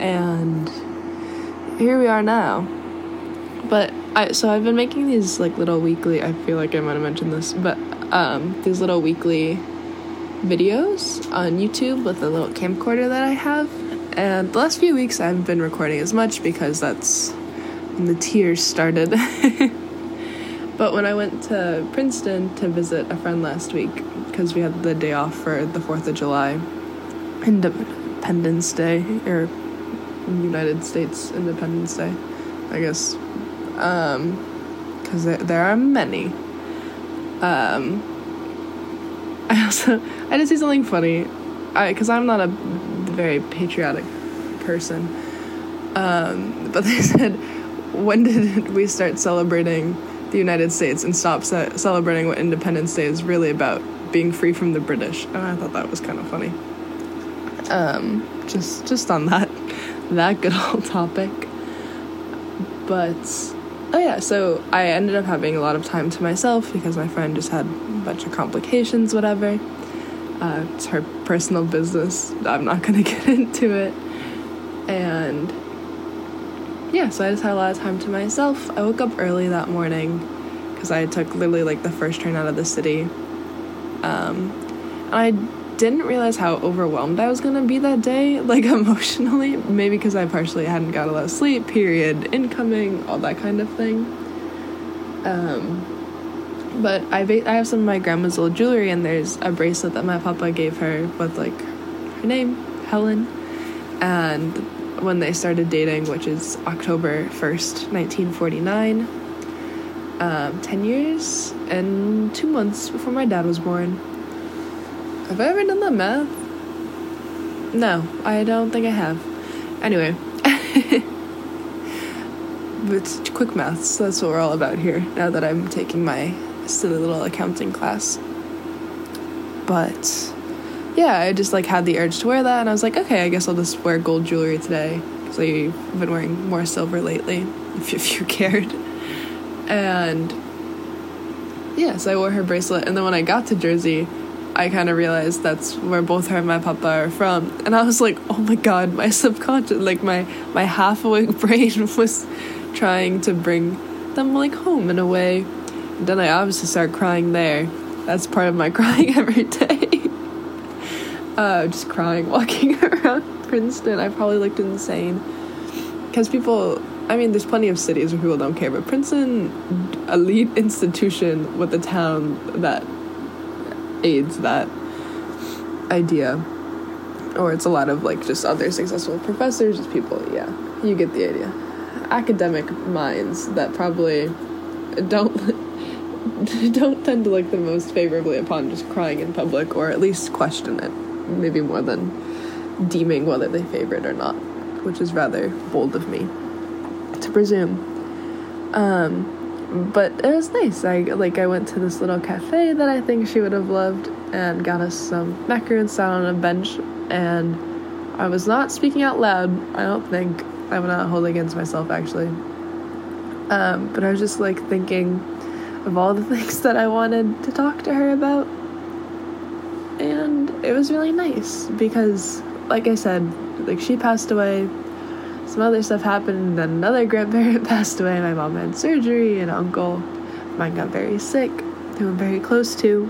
And here we are now. But I so I've been making these like little weekly I feel like I might have mentioned this, but um these little weekly videos on YouTube with a little camcorder that I have. And the last few weeks I haven't been recording as much because that's when the tears started. but when I went to Princeton to visit a friend last week, because we had the day off for the 4th of July, Independence Day, or United States Independence Day, I guess. Because um, there, there are many. Um, I also, I did see something funny. I, because I'm not a very patriotic person. Um, but they said, when did we start celebrating the United States and stop ce- celebrating what Independence Day is really about? Being free from the British. And I thought that was kind of funny. Um, just just on that that good old topic. But oh yeah, so I ended up having a lot of time to myself because my friend just had a bunch of complications, whatever. Uh, it's her personal business. I'm not gonna get into it. And yeah, so I just had a lot of time to myself. I woke up early that morning because I took literally like the first train out of the city. Um, and I didn't realize how overwhelmed I was gonna be that day, like emotionally. Maybe because I partially hadn't got a lot of sleep, period, incoming, all that kind of thing. Um, but I ba- I have some of my grandma's old jewelry, and there's a bracelet that my papa gave her with like her name, Helen, and when they started dating, which is October 1st, 1949. Um, 10 years and two months before my dad was born. Have I ever done that math? No, I don't think I have. Anyway, it's quick maths. So that's what we're all about here. Now that I'm taking my silly little accounting class, but yeah, I just like had the urge to wear that, and I was like, okay, I guess I'll just wear gold jewelry today because I've been wearing more silver lately. If, if you cared, and yeah, so I wore her bracelet, and then when I got to Jersey, I kind of realized that's where both her and my papa are from. And I was like, oh my god, my subconscious, like my, my half awake brain was trying to bring them like home in a way. And then I obviously started crying there. That's part of my crying every day. uh, just crying, walking around Princeton. I probably looked insane. Because people, I mean, there's plenty of cities where people don't care, but Princeton, elite institution with a town that aids that idea. Or it's a lot of like just other successful professors, just people, yeah, you get the idea. Academic minds that probably don't don't tend to look the most favorably upon just crying in public or at least question it maybe more than deeming whether they favor it or not which is rather bold of me to presume um, but it was nice. I like I went to this little cafe that I think she would have loved and got us some macarons sat on a bench and I was not speaking out loud, I don't think. I'm not holding against myself actually. Um, but I was just like thinking of all the things that I wanted to talk to her about. And it was really nice because like I said, like she passed away some other stuff happened. Then another grandparent passed away. My mom had surgery. and uncle, mine got very sick, who I'm very close to.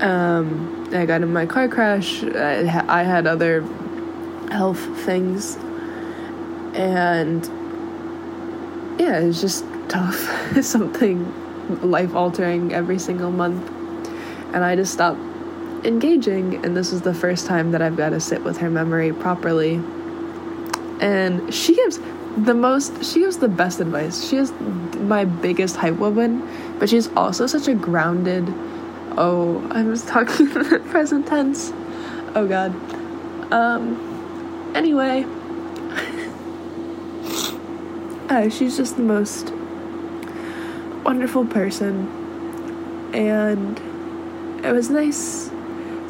Um, I got in my car crash. I, I had other health things. And yeah, it was just tough. Something life altering every single month. And I just stopped engaging. And this was the first time that I've got to sit with her memory properly. And she gives the most, she gives the best advice. She is my biggest hype woman, but she's also such a grounded, oh, I was talking present tense. Oh god. Um, anyway. uh, she's just the most wonderful person. And it was nice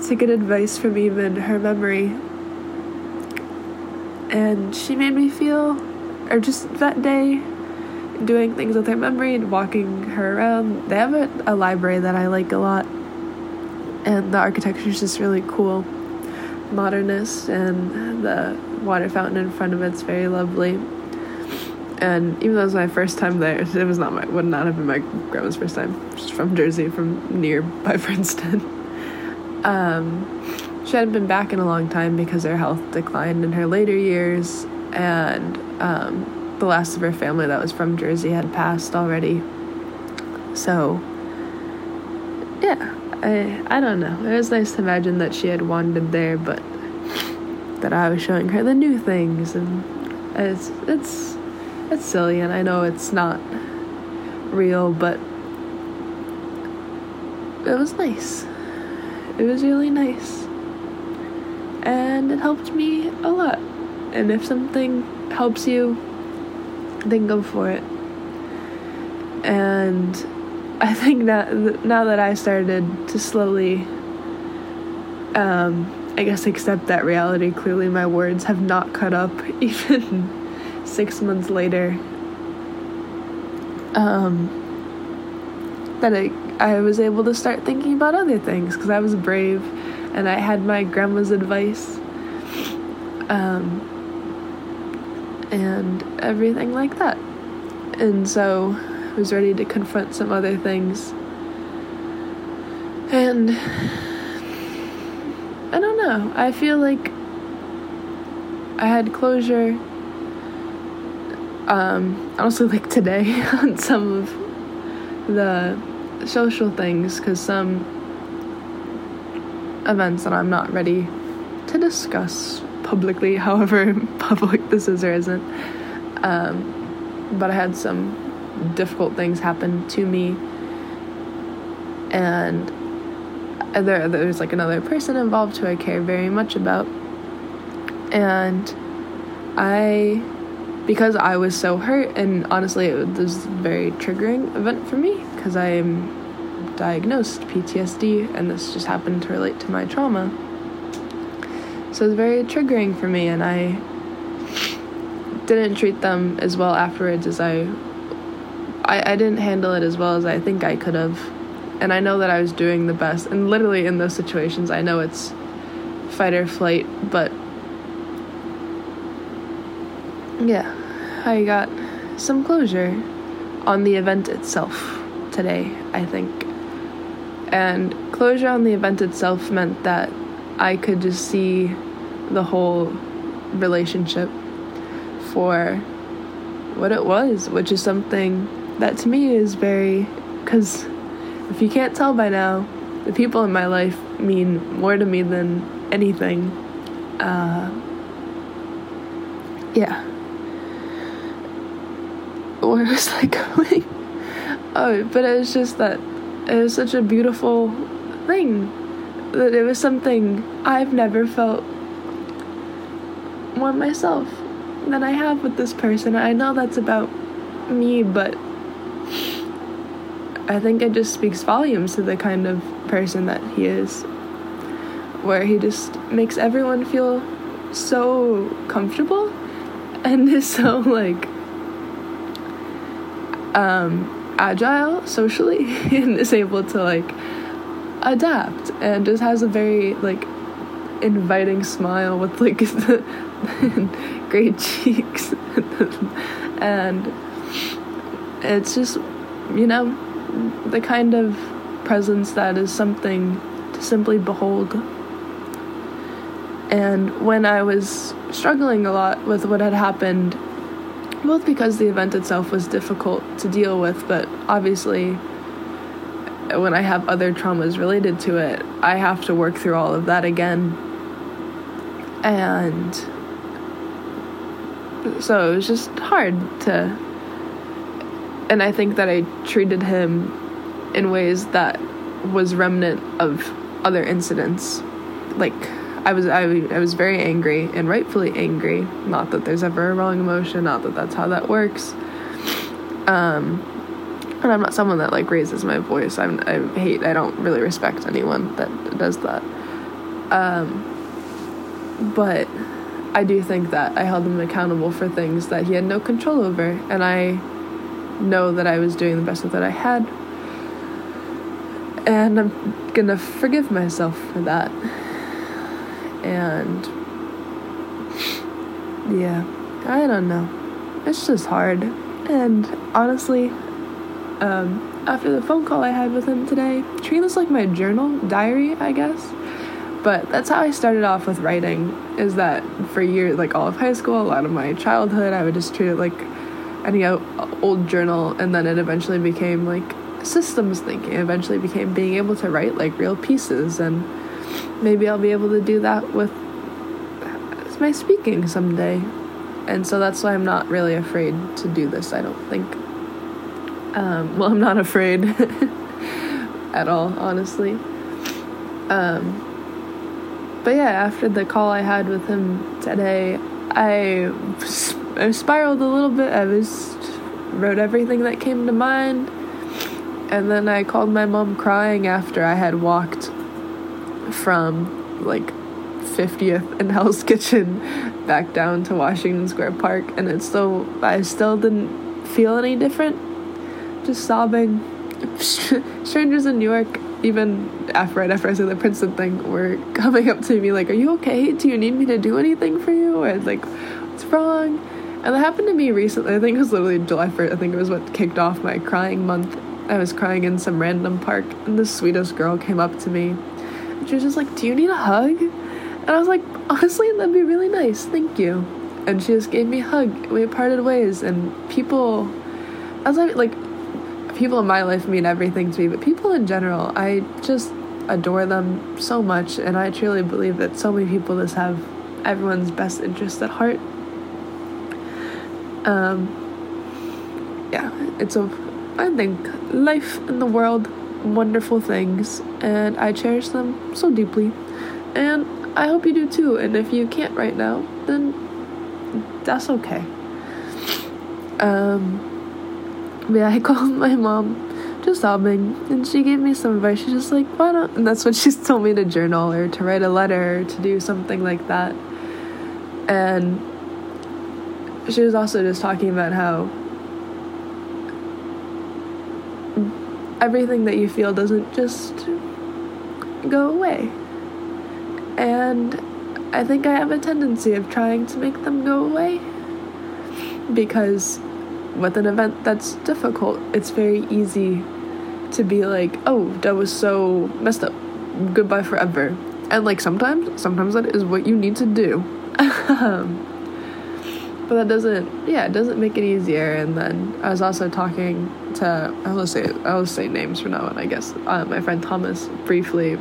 to get advice from even her memory. And she made me feel, or just that day, doing things with her memory and walking her around. They have a, a library that I like a lot. And the architecture is just really cool. Modernist, and the water fountain in front of it's very lovely and even though it was my first time there, it was not my would not have been my grandma's first time. She's from Jersey, from nearby Princeton. Um, she hadn't been back in a long time because her health declined in her later years, and um, the last of her family that was from Jersey had passed already. So, yeah, I I don't know. It was nice to imagine that she had wandered there, but that I was showing her the new things, and it's it's it's silly, and I know it's not real, but it was nice. It was really nice. And it helped me a lot. And if something helps you, then go for it. And I think that now that I started to slowly, um, I guess, accept that reality, clearly my words have not cut up even six months later um, that I, I was able to start thinking about other things because I was brave and I had my grandma's advice um, and everything like that. And so I was ready to confront some other things. And I don't know, I feel like I had closure um, also like today on some of the social things because some events that I'm not ready to discuss publicly, however public this is or isn't. Um, but I had some difficult things happen to me, and there there's like another person involved who I care very much about, and I because I was so hurt, and honestly, it was a very triggering event for me because I am diagnosed PTSD, and this just happened to relate to my trauma. So it was very triggering for me, and I didn't treat them as well afterwards as I, I, I didn't handle it as well as I think I could have, and I know that I was doing the best. And literally in those situations, I know it's fight or flight, but yeah, I got some closure on the event itself today, I think. And closure on the event itself meant that I could just see the whole relationship for what it was, which is something that to me is very. Because if you can't tell by now, the people in my life mean more to me than anything. Uh, yeah where was I going? Oh, but it was just that it was such a beautiful thing that it was something I've never felt more myself than I have with this person. I know that's about me, but I think it just speaks volumes to the kind of person that he is, where he just makes everyone feel so comfortable and is so like um, agile socially and is able to like adapt and just has a very like inviting smile with like great cheeks and it's just you know the kind of presence that is something to simply behold. And when I was struggling a lot with what had happened, both because the event itself was difficult to deal with, but obviously when I have other traumas related to it, I have to work through all of that again. And so it was just hard to. And I think that I treated him in ways that was remnant of other incidents. Like, I was I, I was very angry and rightfully angry. Not that there's ever a wrong emotion, not that that's how that works. Um, and I'm not someone that like raises my voice. I'm, I hate. I don't really respect anyone that does that. Um, but I do think that I held him accountable for things that he had no control over, and I know that I was doing the best that I had. And I'm gonna forgive myself for that. And yeah, I don't know. It's just hard. And honestly, um, after the phone call I had with him today, treating this like my journal, diary, I guess. But that's how I started off with writing. Is that for years, like all of high school, a lot of my childhood, I would just treat it like any old journal, and then it eventually became like systems thinking. It eventually became being able to write like real pieces, and maybe I'll be able to do that with my speaking someday. And so that's why I'm not really afraid to do this. I don't think um, well, I'm not afraid at all, honestly. Um, but yeah, after the call I had with him today, I, I spiraled a little bit. I was wrote everything that came to mind, and then I called my mom crying after I had walked from like 50th and Hell's Kitchen back down to Washington Square Park, and it still I still didn't feel any different just sobbing. Strangers in New York, even after right after I said the Princeton thing, were coming up to me like, "Are you okay? Do you need me to do anything for you?" Or like, "What's wrong?" And that happened to me recently. I think it was literally July 1st. I think it was what kicked off my crying month. I was crying in some random park, and the sweetest girl came up to me. She was just like, Do you need a hug? And I was like, Honestly, that'd be really nice. Thank you. And she just gave me a hug. We parted ways, and people, I was like, like people in my life mean everything to me, but people in general, I just adore them so much, and I truly believe that so many people just have everyone's best interest at heart. Um, yeah, it's a, I think, life in the world, wonderful things, and I cherish them so deeply, and I hope you do too. And if you can't right now, then that's okay. Um, yeah, I called my mom just sobbing and she gave me some advice. She's just like, why don't and that's what she's told me to journal or to write a letter or to do something like that. And she was also just talking about how everything that you feel doesn't just go away. And I think I have a tendency of trying to make them go away because with an event that's difficult, it's very easy to be like, oh, that was so messed up. Goodbye forever. And like sometimes, sometimes that is what you need to do. Um, But that doesn't, yeah, it doesn't make it easier. And then I was also talking to, I'll say, I'll say names from now on, I guess. Uh, my friend Thomas briefly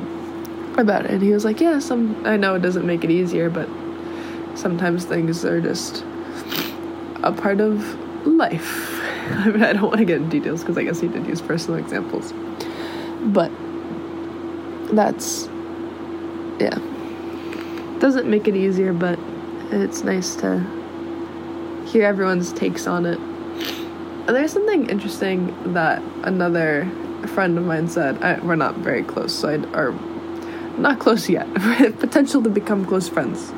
about it, and he was like, yeah, some, I know it doesn't make it easier, but sometimes things are just a part of life. I, mean, I don't want to get into details because I guess he did use personal examples. But that's, yeah. Doesn't make it easier, but it's nice to hear everyone's takes on it. There's something interesting that another friend of mine said. I, we're not very close, so I, or not close yet. Potential to become close friends.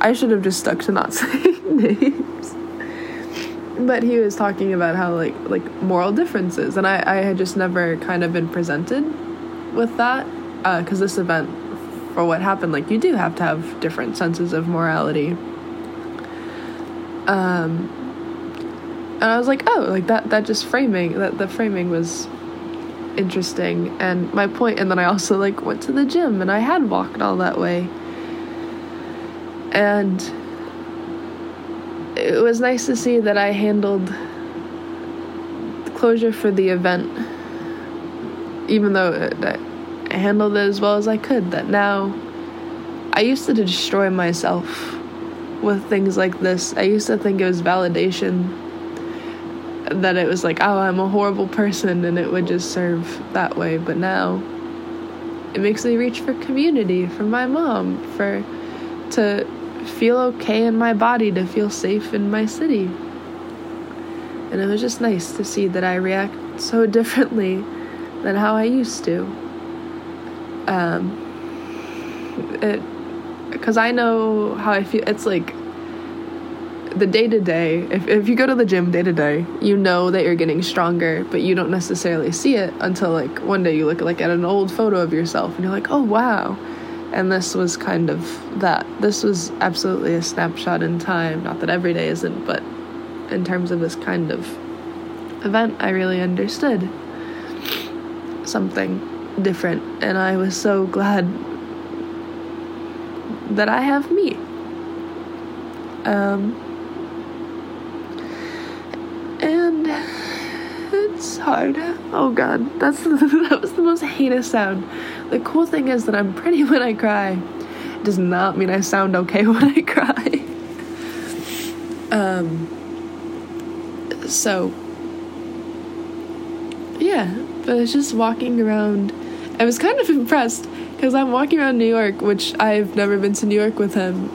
I should have just stuck to not saying names but he was talking about how like like moral differences and i i had just never kind of been presented with that because uh, this event for what happened like you do have to have different senses of morality um and i was like oh like that that just framing that the framing was interesting. And my point, and then I also like went to the gym and I had walked all that way. And it was nice to see that I handled closure for the event, even though I handled it as well as I could. That now I used to destroy myself with things like this. I used to think it was validation that it was like, oh, I'm a horrible person and it would just serve that way. But now it makes me reach for community, for my mom, for to feel okay in my body, to feel safe in my city. And it was just nice to see that I react so differently than how I used to. Um, it, because I know how I feel. It's like the day to day, if, if you go to the gym day to day, you know that you're getting stronger, but you don't necessarily see it until like one day you look like at an old photo of yourself and you're like, oh wow. And this was kind of that. This was absolutely a snapshot in time. Not that every day isn't, but in terms of this kind of event, I really understood something different. And I was so glad that I have me. Um, and it's hard. Oh god, that's that was the most heinous sound. The cool thing is that I'm pretty when I cry. It does not mean I sound okay when I cry. um. So. Yeah, but it's just walking around. I was kind of impressed because I'm walking around New York, which I've never been to New York with him,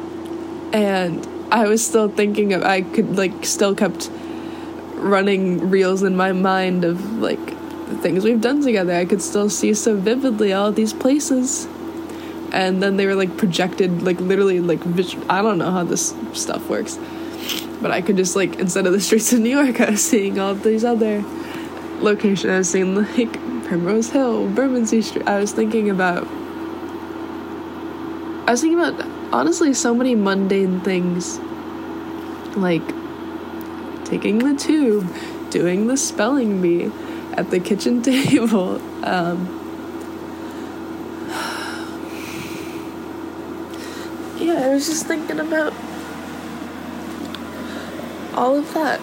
and I was still thinking of I could like still kept running reels in my mind of like the things we've done together. I could still see so vividly all these places. And then they were like projected, like literally, like I don't know how this stuff works, but I could just like instead of the streets of New York, I was seeing all these other locations. I was seeing like Primrose Hill, Bermondsey Street. I was thinking about, I was thinking about honestly so many mundane things, like taking the tube, doing the spelling bee at the kitchen table. Um, yeah, I was just thinking about all of that.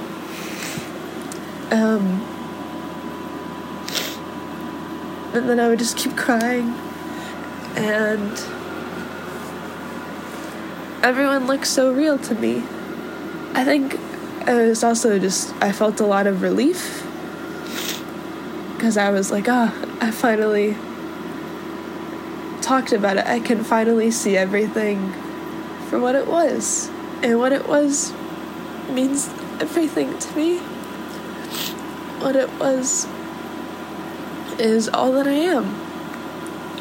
Um, and then I would just keep crying, and everyone looks so real to me. I think it was also just I felt a lot of relief because I was like, ah, oh, I finally talked about it. I can finally see everything for what it was. And what it was means everything to me. What it was is all that I am.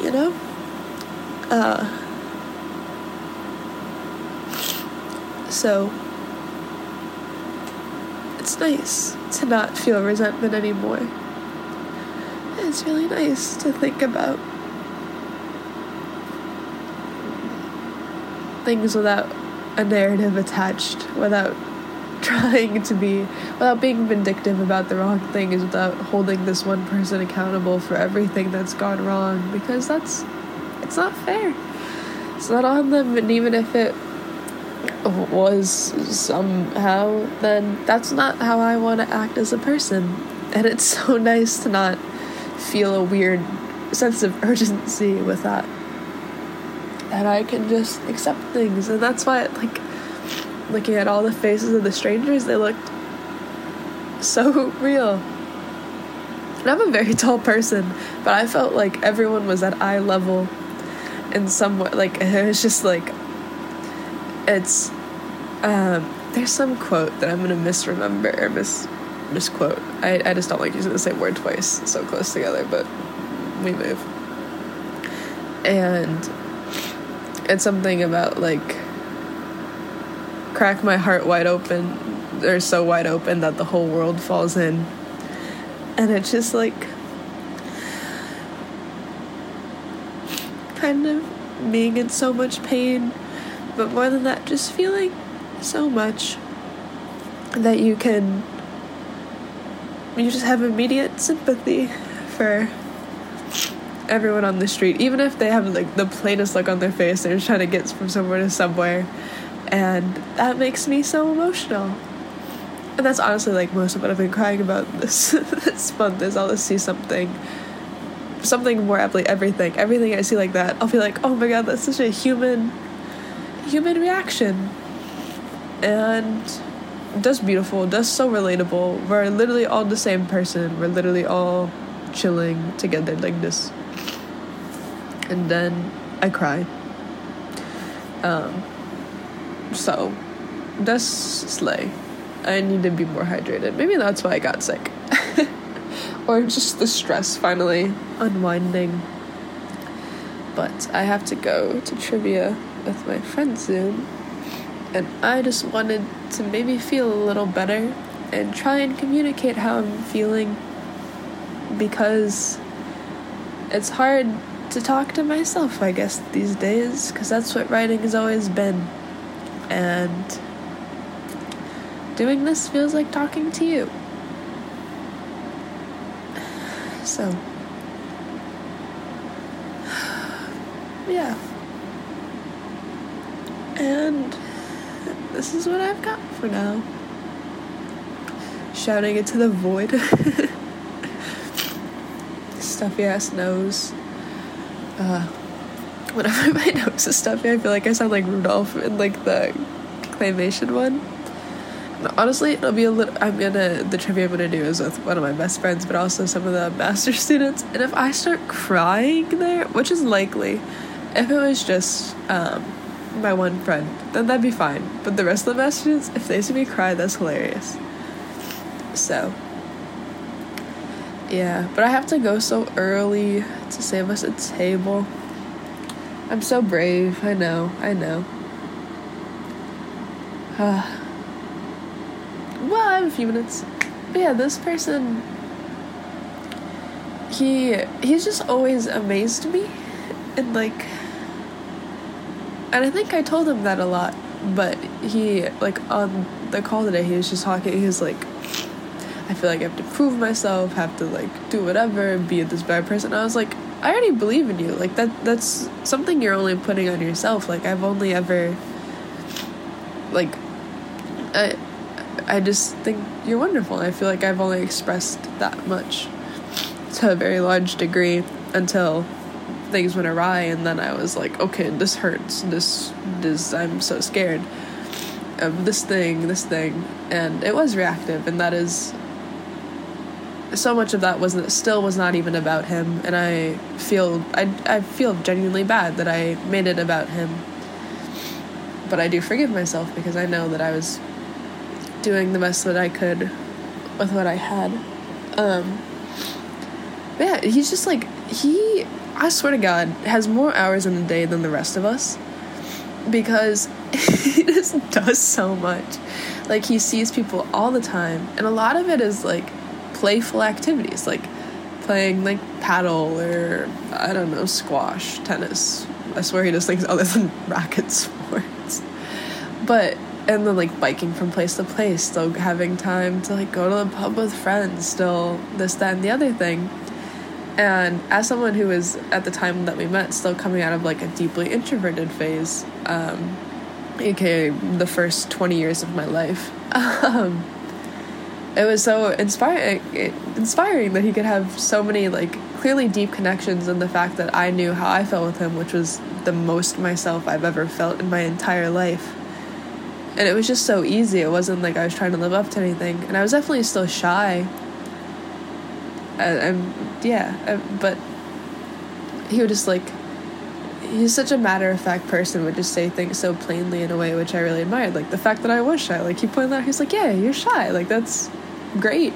You know? Uh so it's nice to not feel resentment anymore. It's really nice to think about things without a narrative attached, without trying to be, without being vindictive about the wrong things, without holding this one person accountable for everything that's gone wrong, because that's, it's not fair. It's not on them, and even if it was somehow, then that's not how I want to act as a person. And it's so nice to not feel a weird sense of urgency with that. And I can just accept things. And that's why, like, looking at all the faces of the strangers, they looked so real. And I'm a very tall person, but I felt like everyone was at eye level in some way. Like, it was just like, it's um, there's some quote that I'm gonna misremember or mis misquote. I, I just don't like using the same word twice so close together, but we move. And it's something about like crack my heart wide open or so wide open that the whole world falls in. And it's just like kind of being in so much pain but more than that, just feeling so much that you can, you just have immediate sympathy for everyone on the street, even if they have like the plainest look on their face, they're trying to get from somewhere to somewhere. And that makes me so emotional. And that's honestly like most of what I've been crying about this this month is I'll just see something something more aptly everything. Everything I see like that, I'll be like, oh my god, that's such a human human reaction. And that's beautiful, that's so relatable. We're literally all the same person. We're literally all chilling together like this. And then I cry. Um so that's slay. I need to be more hydrated. Maybe that's why I got sick. or just the stress finally unwinding. But I have to go to trivia with my friend soon. And I just wanted to maybe feel a little better and try and communicate how I'm feeling because it's hard to talk to myself, I guess, these days, because that's what writing has always been. And doing this feels like talking to you. So, yeah. And this is what I've got for now. Shouting into the void. stuffy ass nose. Uh, whenever my nose is stuffy, I feel like I sound like Rudolph in like the claymation one honestly, it'll be a little. I'm gonna the trivia I'm gonna do is with one of my best friends, but also some of the master students. And if I start crying there, which is likely, if it was just um, my one friend, then that'd be fine. But the rest of the students, if they see me cry, that's hilarious. So, yeah, but I have to go so early to save us a table. I'm so brave. I know. I know. Ah. Well, I have a few minutes. But yeah, this person he he's just always amazed me and like and I think I told him that a lot, but he like on the call today he was just talking he was like I feel like I have to prove myself, have to like do whatever, be this bad person. I was like, I already believe in you. Like that that's something you're only putting on yourself. Like I've only ever like I I just think you're wonderful. I feel like I've only expressed that much to a very large degree until things went awry and then I was like, okay, this hurts. This this I'm so scared of this thing, this thing. And it was reactive and that is so much of that wasn't still was not even about him and I feel I I feel genuinely bad that I made it about him. But I do forgive myself because I know that I was doing the best that I could with what I had. Um, yeah, he's just like he. I swear to God, has more hours in the day than the rest of us because he just does so much. Like he sees people all the time, and a lot of it is like playful activities, like playing like paddle or I don't know squash, tennis. I swear he does things other than racket sports. But and then like biking from place to place, still having time to like go to the pub with friends, still this, that, and the other thing. And as someone who was at the time that we met still coming out of like a deeply introverted phase, um, aka the first 20 years of my life, um, it was so inspiring, inspiring that he could have so many like clearly deep connections and the fact that I knew how I felt with him, which was the most myself I've ever felt in my entire life and it was just so easy. It wasn't like I was trying to live up to anything, and I was definitely still shy. And, yeah, but he would just like he's such a matter of fact person would just say things so plainly in a way which I really admired. Like the fact that I was shy. Like he pointed out, he's like, "Yeah, you're shy. Like that's great."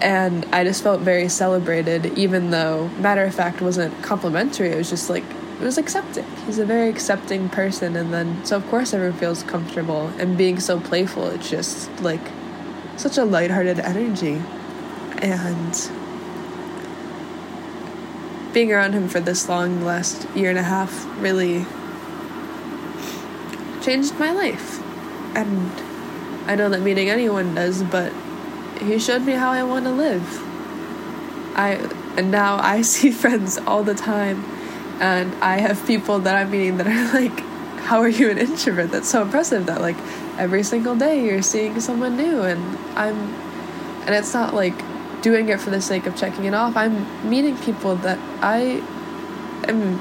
And I just felt very celebrated, even though matter of fact wasn't complimentary. It was just like it was accepting. He's a very accepting person, and then so of course everyone feels comfortable. And being so playful, it's just like such a lighthearted energy, and being around him for this long, last year and a half, really changed my life. And I know that meeting anyone does, but he showed me how I want to live. I and now I see friends all the time, and I have people that I'm meeting that are like, "How are you an introvert?" That's so impressive. That like every single day you're seeing someone new, and I'm, and it's not like doing it for the sake of checking it off. I'm meeting people that I am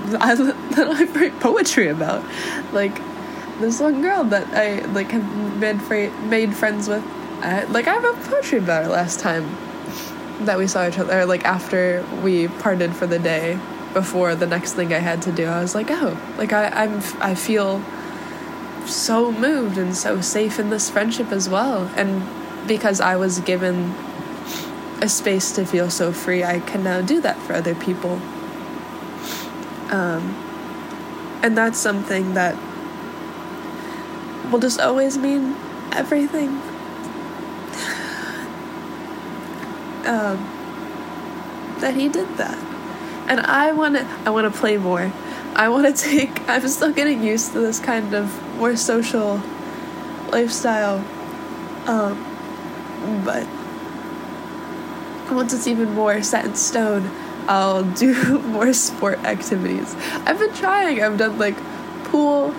I, that I write poetry about. Like this one girl that I like have made fr- made friends with. I, like I wrote poetry about her last time that we saw each other. Like after we parted for the day, before the next thing I had to do, I was like, oh, like I I'm I feel so moved and so safe in this friendship as well, and because I was given a space to feel so free, I can now do that for other people. Um, and that's something that will just always mean everything. um, that he did that, and I want to. I want to play more. I want to take. I'm still getting used to this kind of more social lifestyle, um, but once it's even more set in stone, I'll do more sport activities. I've been trying. I've done like pool,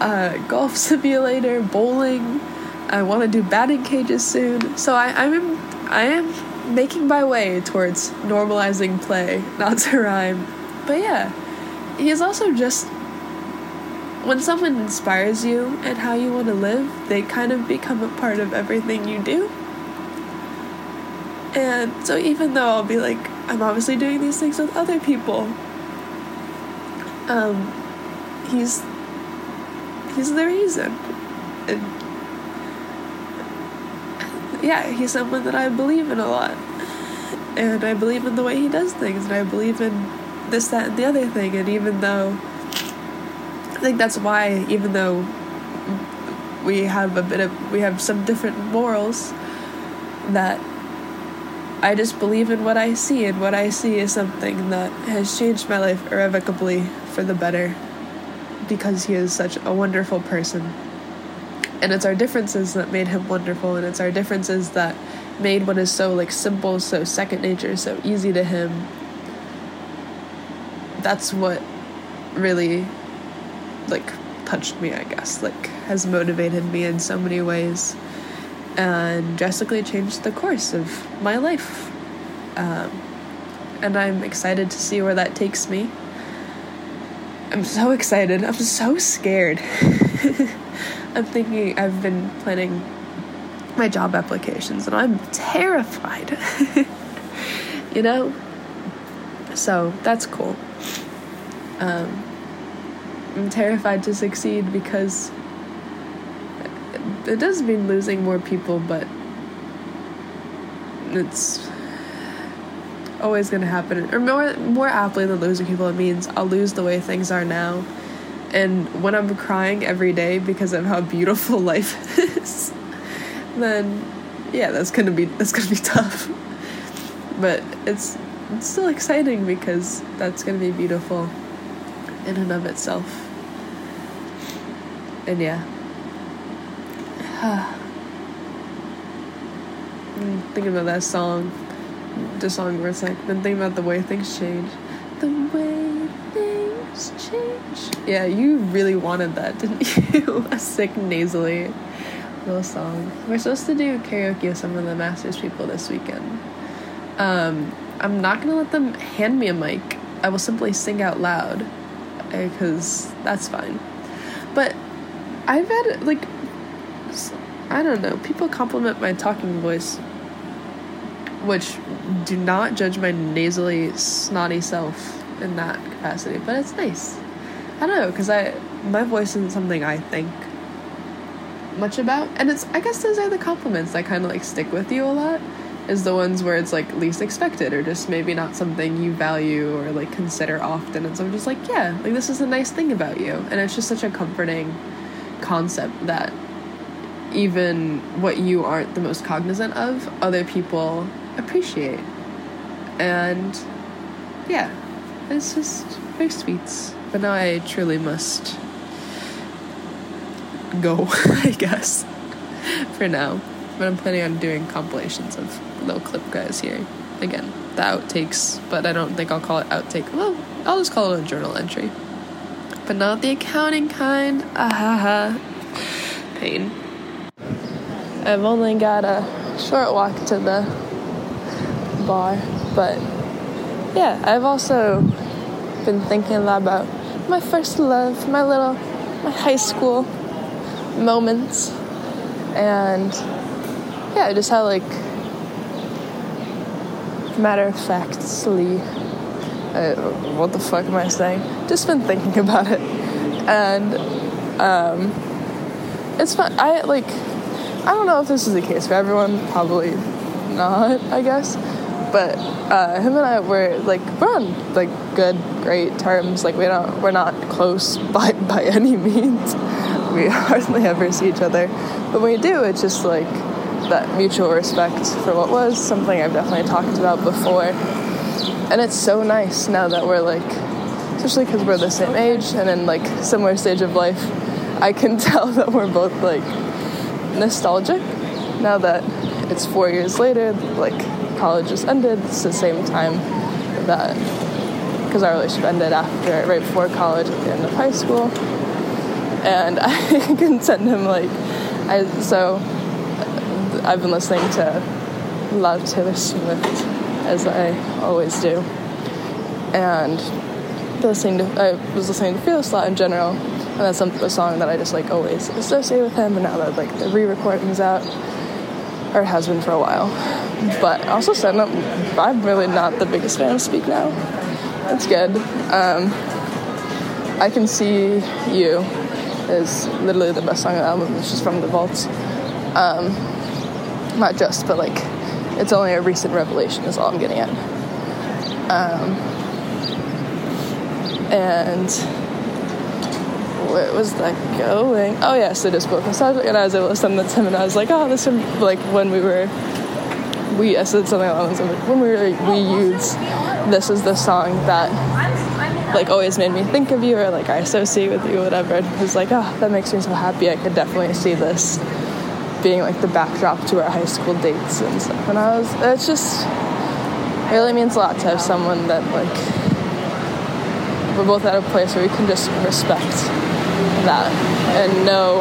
uh, golf simulator, bowling. I want to do batting cages soon. So I, I'm I am making my way towards normalizing play, not to rhyme. But yeah, he is also just when someone inspires you and how you want to live, they kind of become a part of everything you do. And so even though I'll be like, I'm obviously doing these things with other people, um, he's he's the reason. And yeah, he's someone that I believe in a lot. And I believe in the way he does things, and I believe in this, that, and the other thing. And even though I think that's why, even though we have a bit of, we have some different morals, that I just believe in what I see, and what I see is something that has changed my life irrevocably for the better because he is such a wonderful person. And it's our differences that made him wonderful, and it's our differences that made what is so like simple, so second nature, so easy to him. That's what really like touched me, I guess, like has motivated me in so many ways and drastically changed the course of my life. Um, and I'm excited to see where that takes me. I'm so excited. I'm so scared. I'm thinking, I've been planning my job applications and I'm terrified. you know? So that's cool. Um, I'm terrified to succeed because it does mean losing more people, but it's always going to happen. Or more more aptly than losing people, it means I'll lose the way things are now. And when I'm crying every day because of how beautiful life is, then yeah, that's gonna be that's gonna be tough. But it's it's still exciting because that's gonna be beautiful in and of itself. And yeah. Thinking about that song. The song where it's like, been thinking about the way things change. The way things change. Yeah, you really wanted that, didn't you? A sick, nasally little song. We're supposed to do karaoke with some of the Masters people this weekend. Um, I'm not gonna let them hand me a mic. I will simply sing out loud because that's fine. But I've had like I don't know. People compliment my talking voice, which do not judge my nasally, snotty self in that capacity. But it's nice. I don't know because I my voice isn't something I think much about, and it's I guess those are the compliments that kind of like stick with you a lot. Is the ones where it's like least expected or just maybe not something you value or like consider often, and so I'm just like, yeah, like this is a nice thing about you, and it's just such a comforting concept that even what you aren't the most cognizant of, other people appreciate. And yeah, it's just very sweet. But now I truly must go, I guess, for now. but I'm planning on doing compilations of little clip guys here. Again, the outtakes, but I don't think I'll call it outtake. Well, I'll just call it a journal entry. But not the accounting kind. Ah ha ha. Pain. I've only got a short walk to the bar, but yeah, I've also been thinking a lot about my first love, my little, my high school moments, and yeah, just how like matter of factly, uh, what the fuck am I saying? Just been thinking about it, and um, it's fun. I like. I don't know if this is the case for everyone. Probably not. I guess. But uh, him and I were like we're on like good, great terms. Like we don't we're not close by by any means. We hardly ever see each other, but when we do, it's just like that mutual respect for what was something I've definitely talked about before. And it's so nice now that we're like, especially because we're the same age and in like similar stage of life, I can tell that we're both like nostalgic now that it's four years later, like college just ended. It's the same time that because our relationship ended after right before college at the end of high school, and I can send him like I so I've been listening to a lot of Taylor Swift as I always do, and listening to I was listening to Fearless a lot in general, and that's some, a song that I just like always associate with him. And now that like the re-recording's out, or has been for a while, but also said no, I'm really not the biggest fan of Speak Now. That's good. Um, I can see you is literally the best song on the album. It's just from the vaults. Um, not just, but like it's only a recent revelation is all I'm getting at. Um, and where was that going? Oh yeah, so just both nostalgic, and I was able to send that to him, and I was like, oh, this is like when we were, we I said something along those lines, like when we were we youths, this is the song that like always made me think of you, or like I associate with you, whatever. And it was like, oh, that makes me so happy. I could definitely see this being like the backdrop to our high school dates and stuff. And I was, it's just, it really means a lot to have someone that like, we're both at a place where we can just respect that and know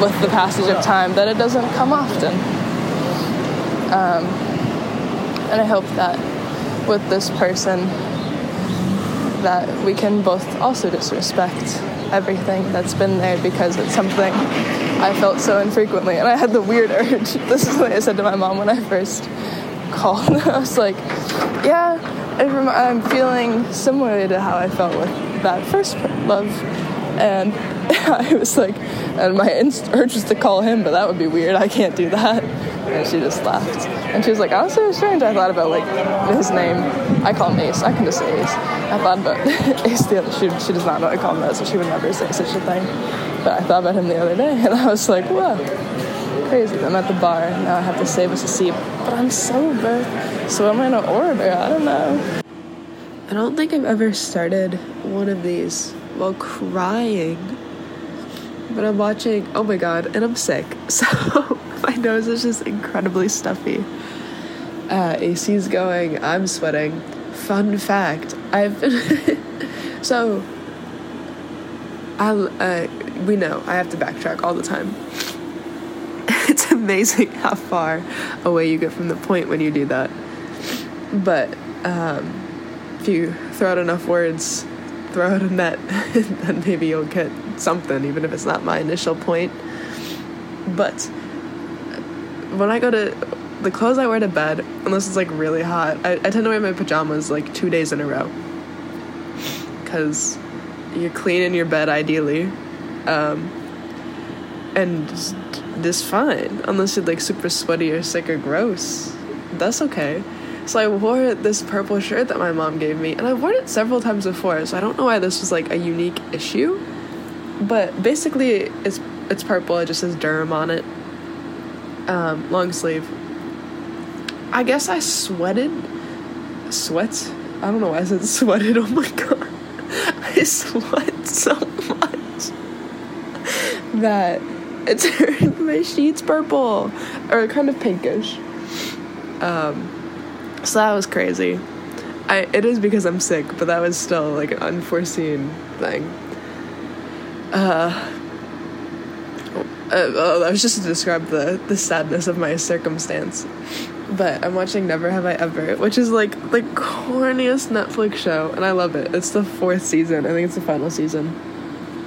with the passage of time that it doesn't come often. Um, and I hope that with this person that we can both also just respect everything that's been there because it's something I felt so infrequently. And I had the weird urge. This is what I said to my mom when I first called. I was like, yeah, I'm feeling similar to how I felt with that first love. And I was like, and my urge was to call him, but that would be weird. I can't do that. And she just laughed. And she was like, oh, honestly, it was strange. I thought about like his name. I call him Ace. I can just say Ace. I thought about Ace the other. She, she does not know I call him that, so she would never say such a thing. But I thought about him the other day, and I was like, whoa, crazy. I'm at the bar now. I have to save us a seat, but I'm sober. So what am I gonna order? I don't know. I don't think I've ever started one of these while crying. But I'm watching, oh my god, and I'm sick. So my nose is just incredibly stuffy. Uh, AC's going, I'm sweating. Fun fact, I've been. so, I'll, uh, we know I have to backtrack all the time. it's amazing how far away you get from the point when you do that. But um, if you throw out enough words, throw out a net, then maybe you'll get something, even if it's not my initial point. But when I go to the clothes I wear to bed, unless it's like really hot, I, I tend to wear my pajamas like two days in a row. Because you're clean in your bed, ideally. Um, and just, just fine. Unless you're like super sweaty or sick or gross. That's okay. So I wore this purple shirt that my mom gave me, and I've worn it several times before, so I don't know why this was like a unique issue. But basically, it's it's purple. It just says Durham on it. Um, long sleeve. I guess I sweated. Sweat. I don't know why I said sweated. Oh my god, I sweat so much that it turned my sheets purple or kind of pinkish. Um, so that was crazy. I it is because I'm sick, but that was still like an unforeseen thing. Uh, uh, oh, that was just to describe the the sadness of my circumstance. But I'm watching Never Have I Ever, which is like the corniest Netflix show, and I love it. It's the fourth season. I think it's the final season.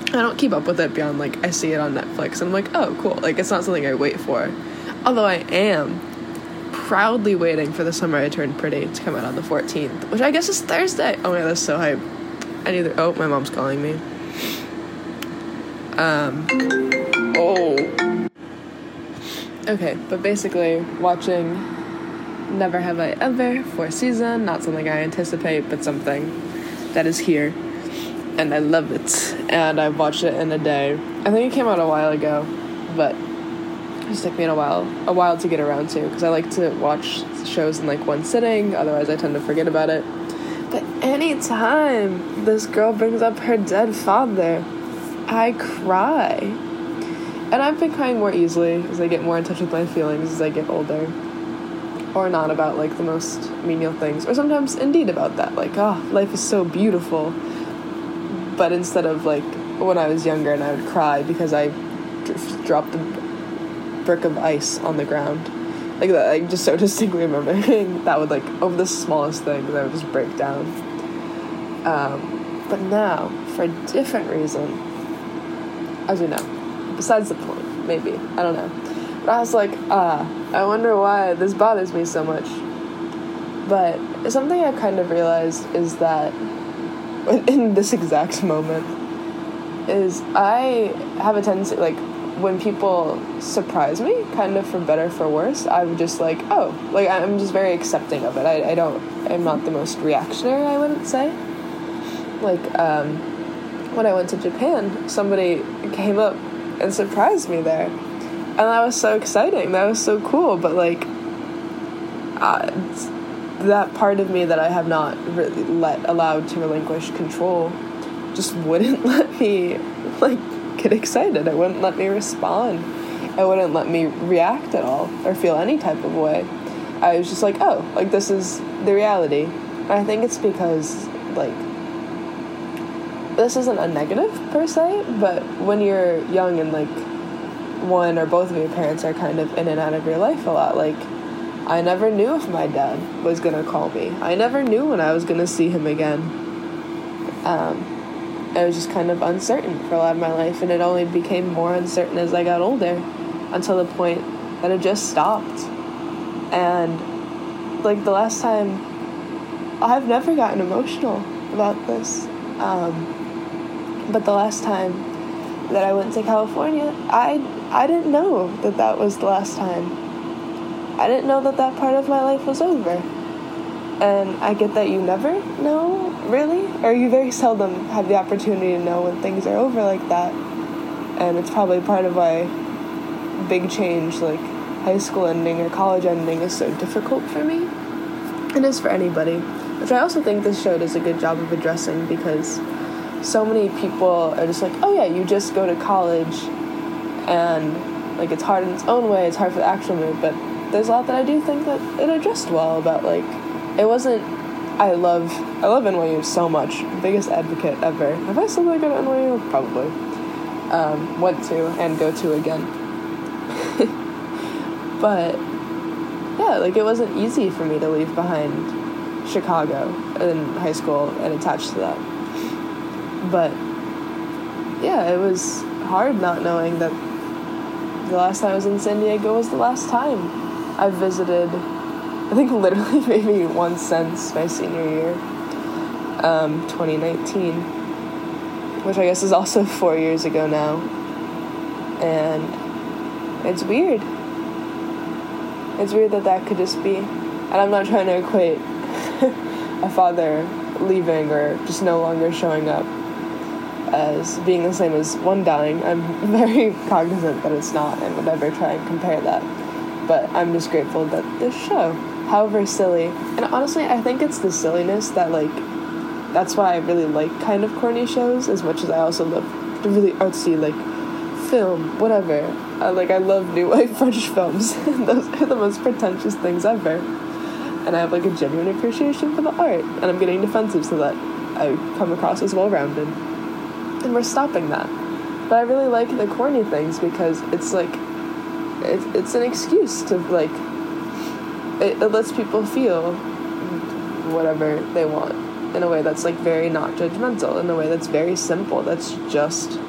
I don't keep up with it beyond like I see it on Netflix, and I'm like, oh, cool. Like it's not something I wait for. Although I am proudly waiting for the summer I turned pretty to come out on the 14th, which I guess is Thursday. Oh my god, that's so hype. I need to. Oh, my mom's calling me. Um. Oh. Okay, but basically, watching Never Have I Ever, fourth season, not something I anticipate, but something that is here. And I love it. And I watched it in a day. I think it came out a while ago, but just took me a while a while to get around to because I like to watch shows in like one sitting, otherwise I tend to forget about it. But anytime this girl brings up her dead father, I cry. And I've been crying more easily as I get more in touch with my feelings as I get older or not about like the most menial things, or sometimes indeed about that, like, oh, life is so beautiful. But instead of like when I was younger and I would cry because I dropped a brick of ice on the ground, like that, I just so distinctly remember that would like over the smallest things I would just break down. Um, but now, for a different reason, as you know, besides the point, maybe I don't know. But I was like, ah, I wonder why this bothers me so much. But something I've kind of realized is that in this exact moment is I have a tendency like when people surprise me, kind of for better for worse, I'm just like, oh, like I'm just very accepting of it. I, I don't, I'm not the most reactionary, I wouldn't say. Like, um, when I went to Japan, somebody came up and surprised me there and that was so exciting. That was so cool. But like, uh, that part of me that I have not really let allowed to relinquish control just wouldn't let me like get excited. It wouldn't let me respond. It wouldn't let me react at all or feel any type of way. I was just like, oh, like this is the reality. And I think it's because like this isn't a negative per se, but when you're young and like one or both of your parents are kind of in and out of your life a lot. Like, I never knew if my dad was gonna call me. I never knew when I was gonna see him again. Um, I was just kind of uncertain for a lot of my life, and it only became more uncertain as I got older, until the point that it just stopped. And like the last time, I've never gotten emotional about this. Um, but the last time that I went to California, I I didn't know that that was the last time. I didn't know that that part of my life was over. And I get that you never know, really, or you very seldom have the opportunity to know when things are over like that. And it's probably part of why big change like high school ending or college ending is so difficult for me. It is for anybody. Which I also think this show does a good job of addressing because so many people are just like, oh yeah, you just go to college and like it's hard in its own way, it's hard for the actual move, but there's a lot that I do think that it addressed well about like it wasn't I love I love NYU so much. Biggest advocate ever. Have I still go to NYU? Probably. Um, went to and go to again. but yeah, like it wasn't easy for me to leave behind Chicago in high school and attach to that but yeah, it was hard not knowing that the last time I was in San Diego was the last time I visited. I think literally maybe once since my senior year, um, 2019, which I guess is also four years ago now. And it's weird. It's weird that that could just be. And I'm not trying to equate a father leaving or just no longer showing up as being the same as one dying. I'm very cognizant that it's not and would never try and compare that. But I'm just grateful that this show, however silly, and honestly, I think it's the silliness that, like, that's why I really like kind of corny shows as much as I also love the really artsy, like, film, whatever. Like I love new wave French films. Those are the most pretentious things ever. And I have like a genuine appreciation for the art, and I'm getting defensive so that I come across as well-rounded. And we're stopping that. But I really like the corny things because it's like it, it's an excuse to like it, it lets people feel whatever they want in a way that's like very not judgmental in a way that's very simple that's just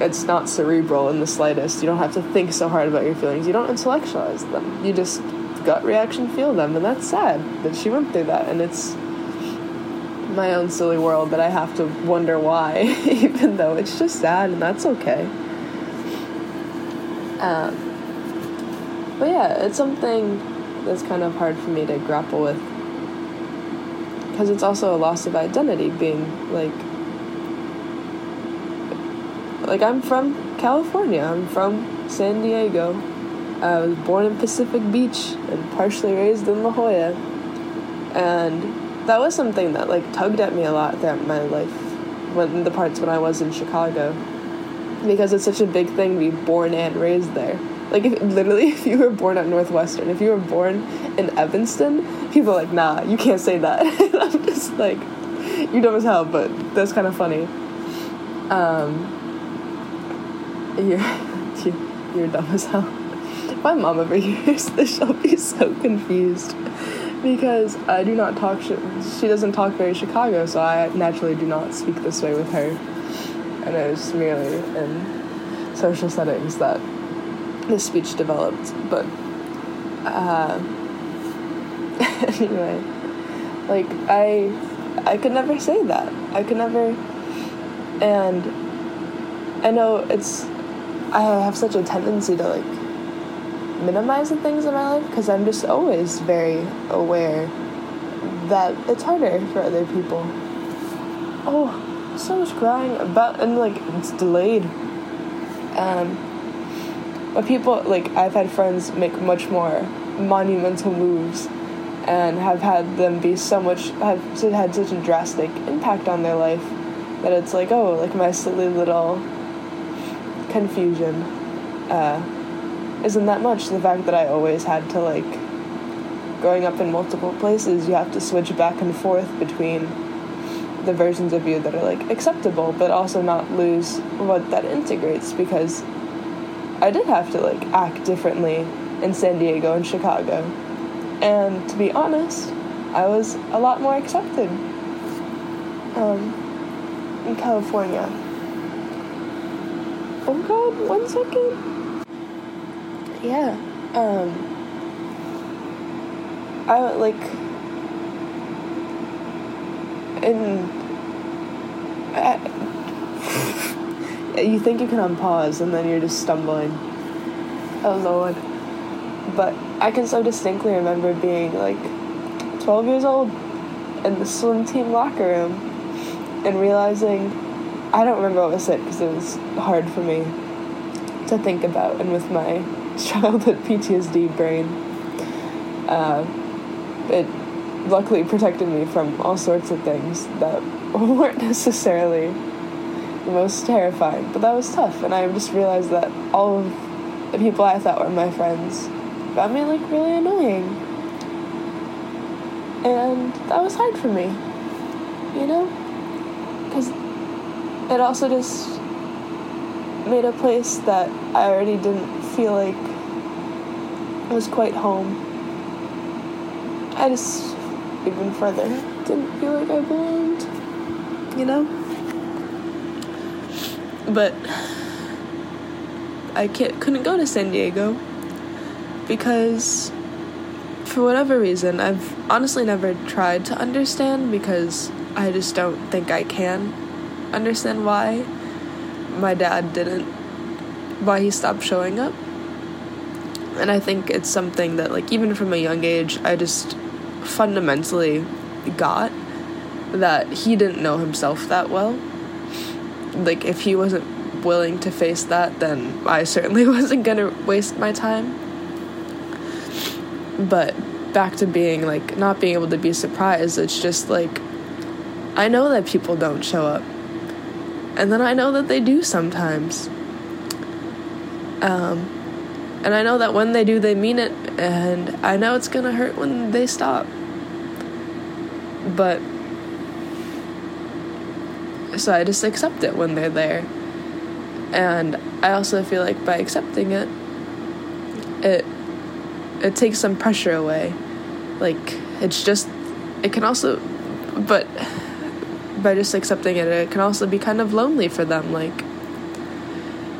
it's not cerebral in the slightest. You don't have to think so hard about your feelings. You don't intellectualize them. You just gut reaction feel them and that's sad that she went through that and it's my own silly world that i have to wonder why even though it's just sad and that's okay. Um, but yeah it's something that's kind of hard for me to grapple with because it's also a loss of identity being like like I'm from California. I'm from San Diego. I was born in Pacific Beach and partially raised in La Jolla. And that was something that like tugged at me a lot throughout my life when the parts when I was in Chicago. Because it's such a big thing to be born and raised there. Like if literally if you were born at Northwestern, if you were born in Evanston, people are like, nah, you can't say that. I'm just like, you're dumb as hell, but that's kind of funny. Um, you're you're dumb as hell. My mom ever hears this, she'll be so confused because I do not talk. She doesn't talk very Chicago, so I naturally do not speak this way with her, and it was merely in social settings that this speech developed. But uh, anyway, like I, I could never say that. I could never, and I know it's. I have such a tendency to like minimize the things in my life because I'm just always very aware that it's harder for other people. Oh, so much crying about and like it's delayed. Um, but people like I've had friends make much more monumental moves and have had them be so much have had such a drastic impact on their life that it's like oh like my silly little confusion uh, isn't that much. The fact that I always had to like growing up in multiple places you have to switch back and forth between the versions of you that are like acceptable but also not lose what that integrates because I did have to like act differently in San Diego and Chicago. And to be honest, I was a lot more accepted um, in California. Oh god, one second. Yeah. Um, I like in you think you can unpause and then you're just stumbling. Oh lord. But I can so distinctly remember being like 12 years old in the swim team locker room and realizing I don't remember what was said because it was hard for me to think about and with my childhood PTSD brain. Uh, it luckily protected me from all sorts of things that weren't necessarily most terrifying. But that was tough, and I just realized that all of the people I thought were my friends found me like really annoying. And that was hard for me, you know? Because it also just made a place that I already didn't feel like was quite home. I just, even further, didn't feel like I belonged, you know? But I couldn't go to San Diego because for whatever reason I've honestly never tried to understand because I just don't think I can understand why my dad didn't why he stopped showing up. And I think it's something that like even from a young age I just fundamentally got that he didn't know himself that well like if he wasn't willing to face that, then I certainly wasn't gonna waste my time. But back to being like not being able to be surprised, it's just like I know that people don't show up. And then I know that they do sometimes. Um, and I know that when they do, they mean it, and I know it's gonna hurt when they stop. But so I just accept it when they're there. And I also feel like by accepting it, it it takes some pressure away. Like it's just it can also but by just accepting it it can also be kind of lonely for them like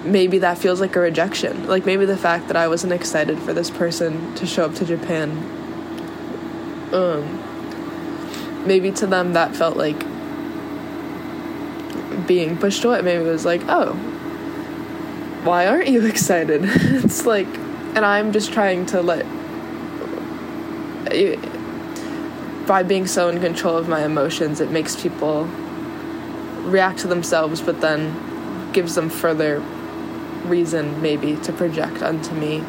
maybe that feels like a rejection like maybe the fact that i wasn't excited for this person to show up to japan um maybe to them that felt like being pushed away maybe it was like oh why aren't you excited it's like and i'm just trying to let by being so in control of my emotions, it makes people react to themselves, but then gives them further reason, maybe, to project onto me.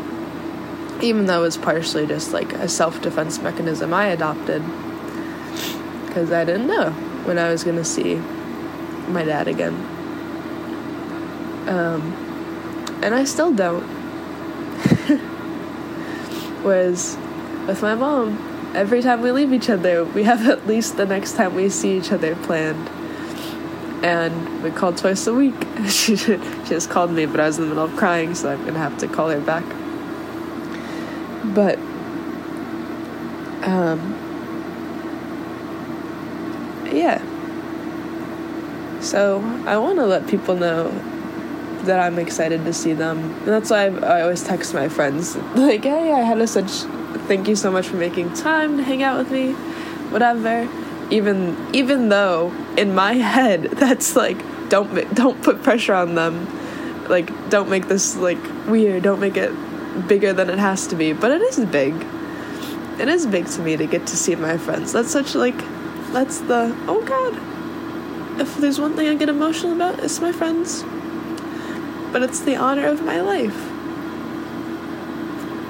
Even though it's partially just like a self defense mechanism I adopted. Because I didn't know when I was going to see my dad again. Um, and I still don't. Whereas with my mom, every time we leave each other, we have at least the next time we see each other planned. And we call twice a week. she she just called me, but I was in the middle of crying, so I'm gonna have to call her back. But um yeah. So I want to let people know that I'm excited to see them. And that's why I, I always text my friends like, "Hey, I had a such thank you so much for making time to hang out with me whatever. Even even though in my head that's like don't don't put pressure on them. Like don't make this like weird. Don't make it bigger than it has to be. But it is big. It is big to me to get to see my friends. That's such like that's the oh god if there's one thing i get emotional about it's my friends but it's the honor of my life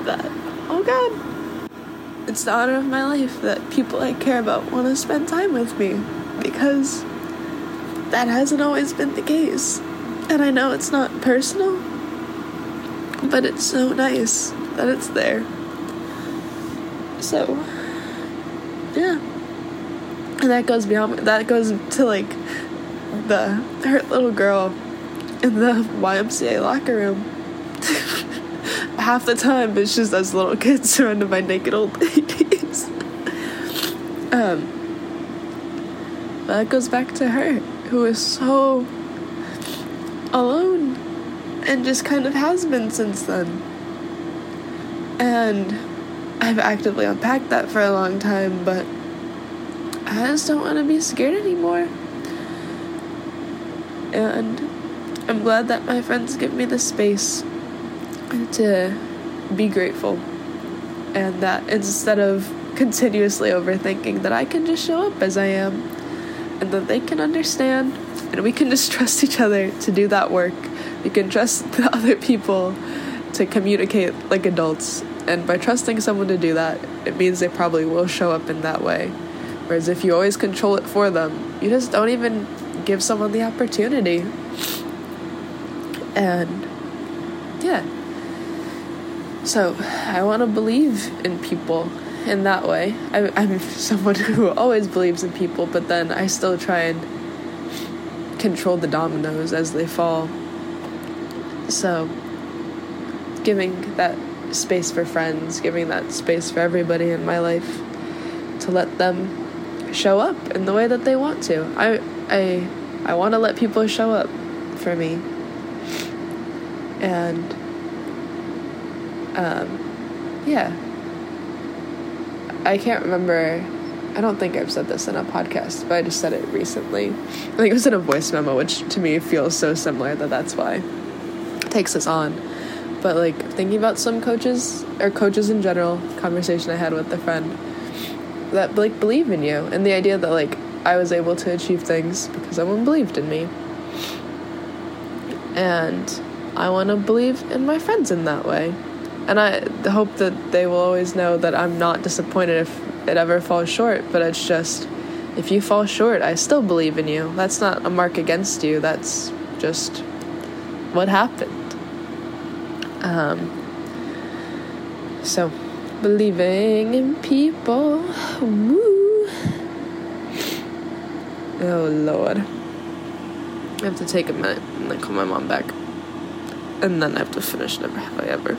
that oh god it's the honor of my life that people I care about want to spend time with me because that hasn't always been the case. And I know it's not personal, but it's so nice that it's there. So, yeah. And that goes beyond, that goes to like the hurt little girl in the YMCA locker room half the time it's just us little kids surrounded by naked old ladies. um, that goes back to her, who is so alone and just kind of has been since then. And I've actively unpacked that for a long time, but I just don't want to be scared anymore. And I'm glad that my friends give me the space to be grateful and that instead of continuously overthinking that I can just show up as I am and that they can understand and we can just trust each other to do that work. We can trust the other people to communicate like adults and by trusting someone to do that, it means they probably will show up in that way. Whereas if you always control it for them, you just don't even give someone the opportunity. And yeah, so I want to believe in people in that way. I, I'm someone who always believes in people, but then I still try and control the dominoes as they fall. So giving that space for friends, giving that space for everybody in my life to let them show up in the way that they want to. I I I want to let people show up for me. And um, yeah. I can't remember. I don't think I've said this in a podcast, but I just said it recently. I think it was in a voice memo, which to me feels so similar that that's why it takes us on. But like thinking about some coaches or coaches in general, conversation I had with a friend that like believe in you and the idea that like I was able to achieve things because someone believed in me. And I want to believe in my friends in that way and I hope that they will always know that I'm not disappointed if it ever falls short, but it's just if you fall short, I still believe in you. That's not a mark against you, that's just what happened. Um, so, believing in people. Woo. Oh, Lord. I have to take a minute and then call my mom back. And then I have to finish Never Have I Ever.